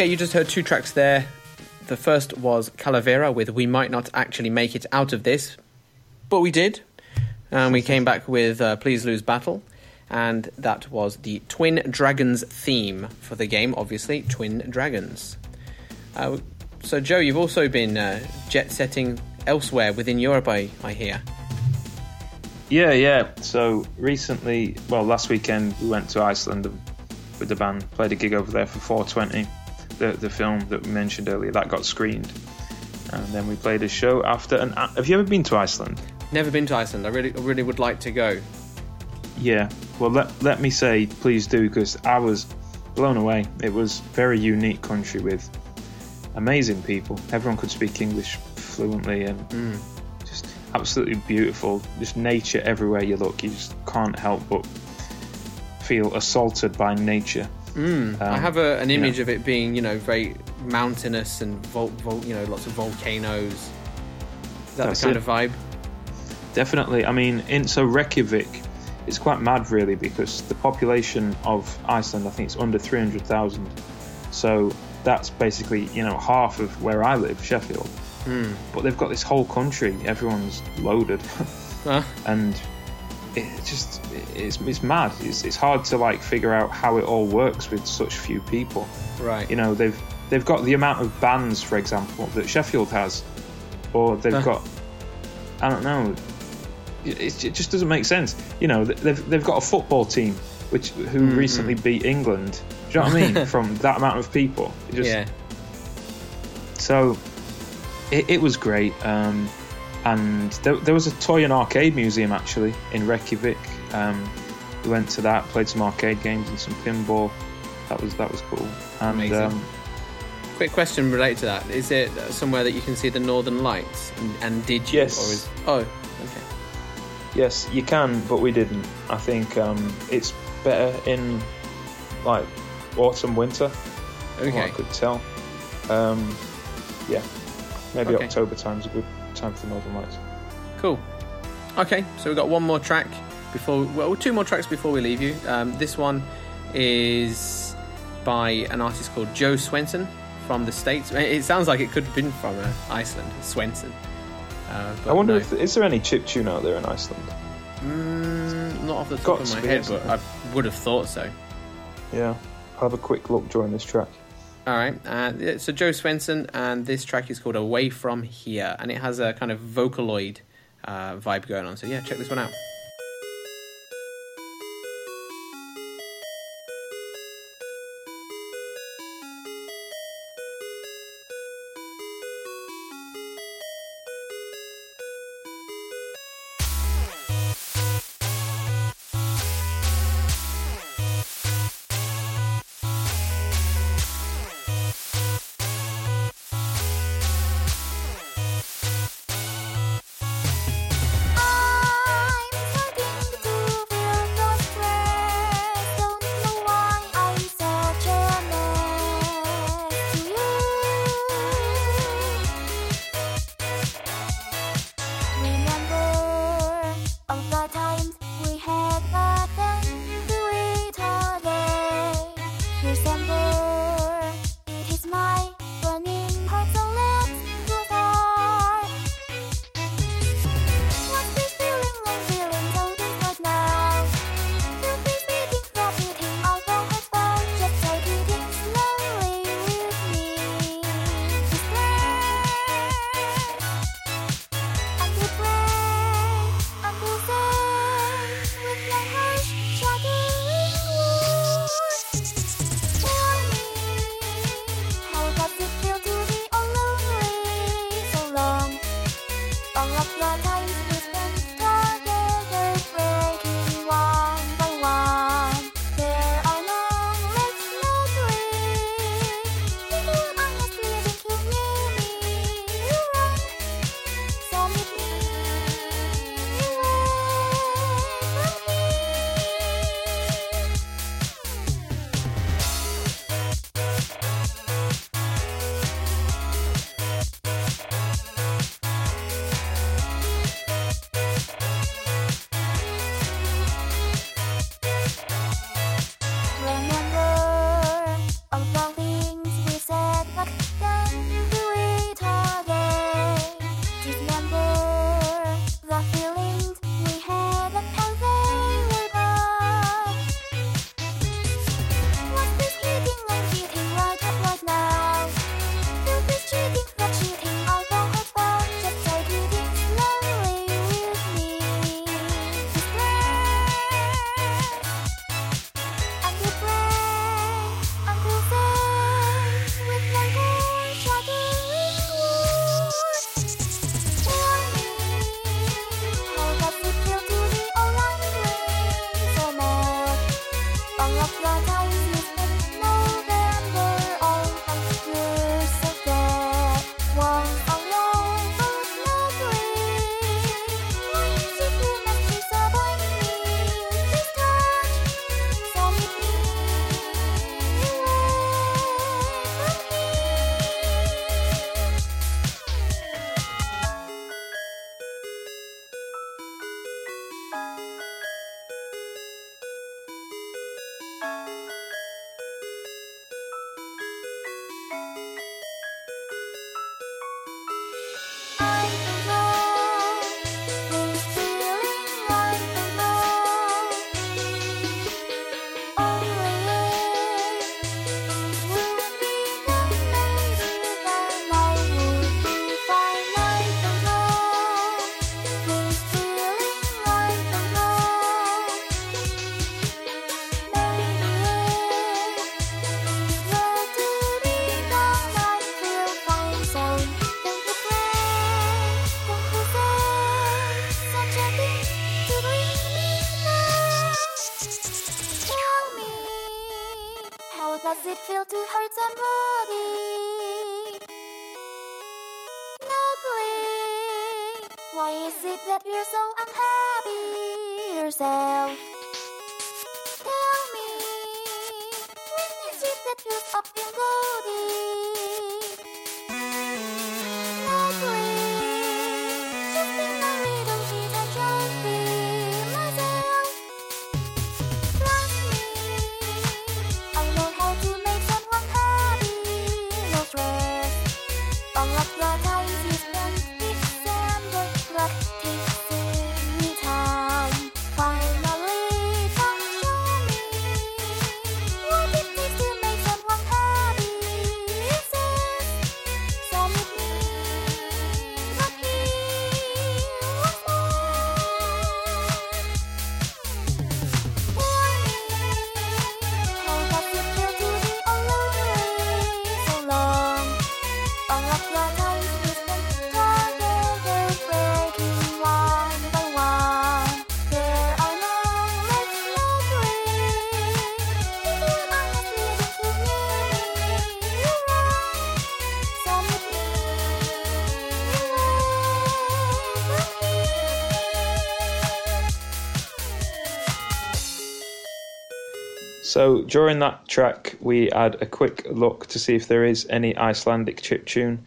Okay, you just heard two tracks there. The first was Calavera with We Might Not Actually Make It Out of This, but we did. And we came back with uh, Please Lose Battle. And that was the Twin Dragons theme for the game, obviously, Twin Dragons. Uh, so, Joe, you've also been uh, jet setting elsewhere within Europe, I, I hear. Yeah, yeah. So recently, well, last weekend we went to Iceland with the band, played a gig over there for 420, the the film that we mentioned earlier that got screened, and then we played a show after. And have you ever been to Iceland? Never been to Iceland. I really, I really would like to go. Yeah. Well, let let me say, please do, because I was blown away. It was very unique country with amazing people. Everyone could speak English fluently and mm. just absolutely beautiful. Just nature everywhere you look. You just can't help but feel assaulted by nature. Mm, I Um, have a, an image of it being, you know, very mountainous and vol- vol- you know, lots of volcanoes. Is that That's the kind it. of vibe? Definitely. I mean, in so Reykjavik, it's quite mad, really, because the population of Iceland, I think, it's under three hundred thousand. So that's basically, you know, half of where I live, Sheffield. Hmm. But they've got this whole country. Everyone's loaded, Uh, and it just it's, it's mad. It's, it's hard to like figure out how it all works with such few people. right. You know, they've they've got the amount of bands, for example, that Sheffield has, or they've Huh. got I don't know. It, it just doesn't make sense. You know, they've they've got a football team which who Mm-hmm. recently beat England. Do you know what I mean? From that amount of people, It just, yeah. So it, it was great. Um, and there, there was a toy and arcade museum actually in Reykjavik. Um, we went to that, played some arcade games and some pinball. That was that was cool. And Amazing. um, Quick question related to that: Is it somewhere that you can see the Northern Lights? And, and did you? Yes. Or is, oh, okay. Yes, you can, but we didn't. I think um, it's better in like autumn, winter. what I Okay. could tell. Um, yeah, maybe Okay. October time's a good time for Northern Lights. Cool. Okay, so we've got one more track before, well, two more tracks before we leave you. Um, this one is by an artist called Joe Swenson from the States. It sounds like it could have been from uh, Iceland, Swenson. Uh, but I wonder no. if is there any chip tune out there in Iceland? Mm, not off the top Got of my head, but I would have thought so. Yeah, I'll have a quick look during this track. All right. Uh, so Joe Swenson, and this track is called "Away from Here," and it has a kind of Vocaloid uh, vibe going on. So yeah, check this one out. So during that track, we had a quick look to see if there is any Icelandic chip tune,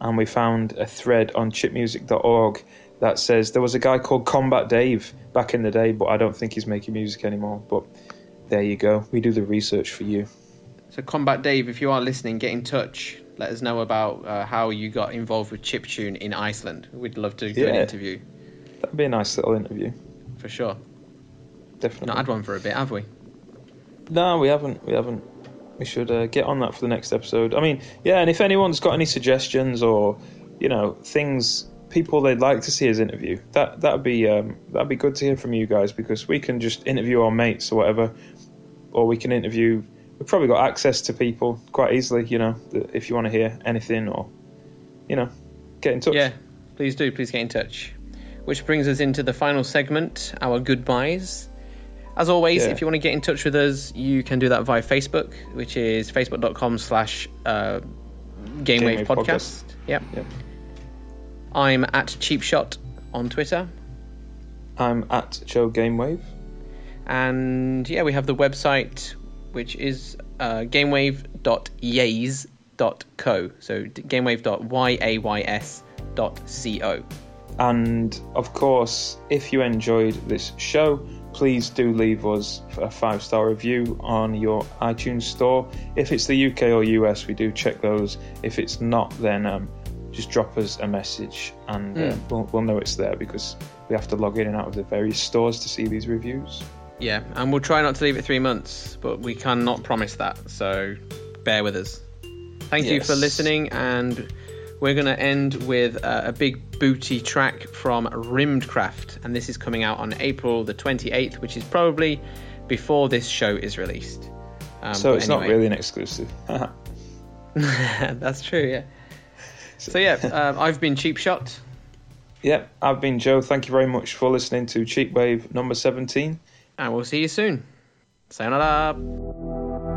and we found a thread on chipmusic.org that says there was a guy called Combat Dave back in the day, but I don't think he's making music anymore. But there you go. We do the research for you. So, Combat Dave, if you are listening, get in touch. Let us know about uh, how you got involved with chip tune in Iceland. We'd love to do an interview That'd be a nice little interview. for sure. Definitely. Not had one for a bit, have we? No, we haven't. We haven't. We should uh, get on that for the next episode. I mean, yeah, and if anyone's got any suggestions or you know things, people they'd like to see us interview, that that'd be um, that'd be good to hear from you guys because we can just interview our mates or whatever, or we can interview. We've probably got access to people quite easily, you know, if you want to hear anything or, you know, get in touch. Yeah, please do. Please get in touch. Which brings us into the final segment, our goodbyes. As always, Yeah. if you want to get in touch with us, you can do that via Facebook, which is facebook.com slash uh, Gamewave Podcast. Yep. Yep. I'm at Cheap Shot on Twitter. I'm at Joe Gamewave. And yeah, we have the website, which is uh, gamewave.yays.co. So gamewave.yays.co. And of course, if you enjoyed this show, please do leave us a five star review on your iTunes store. If it's the UK or US, we do check those. If it's not, then um, just drop us a message and uh, Mm. we'll, we'll know it's there because we have to log in and out of the various stores to see these reviews. Yeah, and we'll try not to leave it three months, but we cannot promise that. So bear with us. Thank you for listening, and we're going to end with uh, a big booty track from Rimmed Craft, and this is coming out on April the 28th, which is probably before this show is released. Um, so it's not really an exclusive. That's true, yeah. So yeah, um, I've been Cheap Shot. yep, I've been Joe. Thank you very much for listening to Cheap Wave number 17. And we'll see you soon. Sayonara.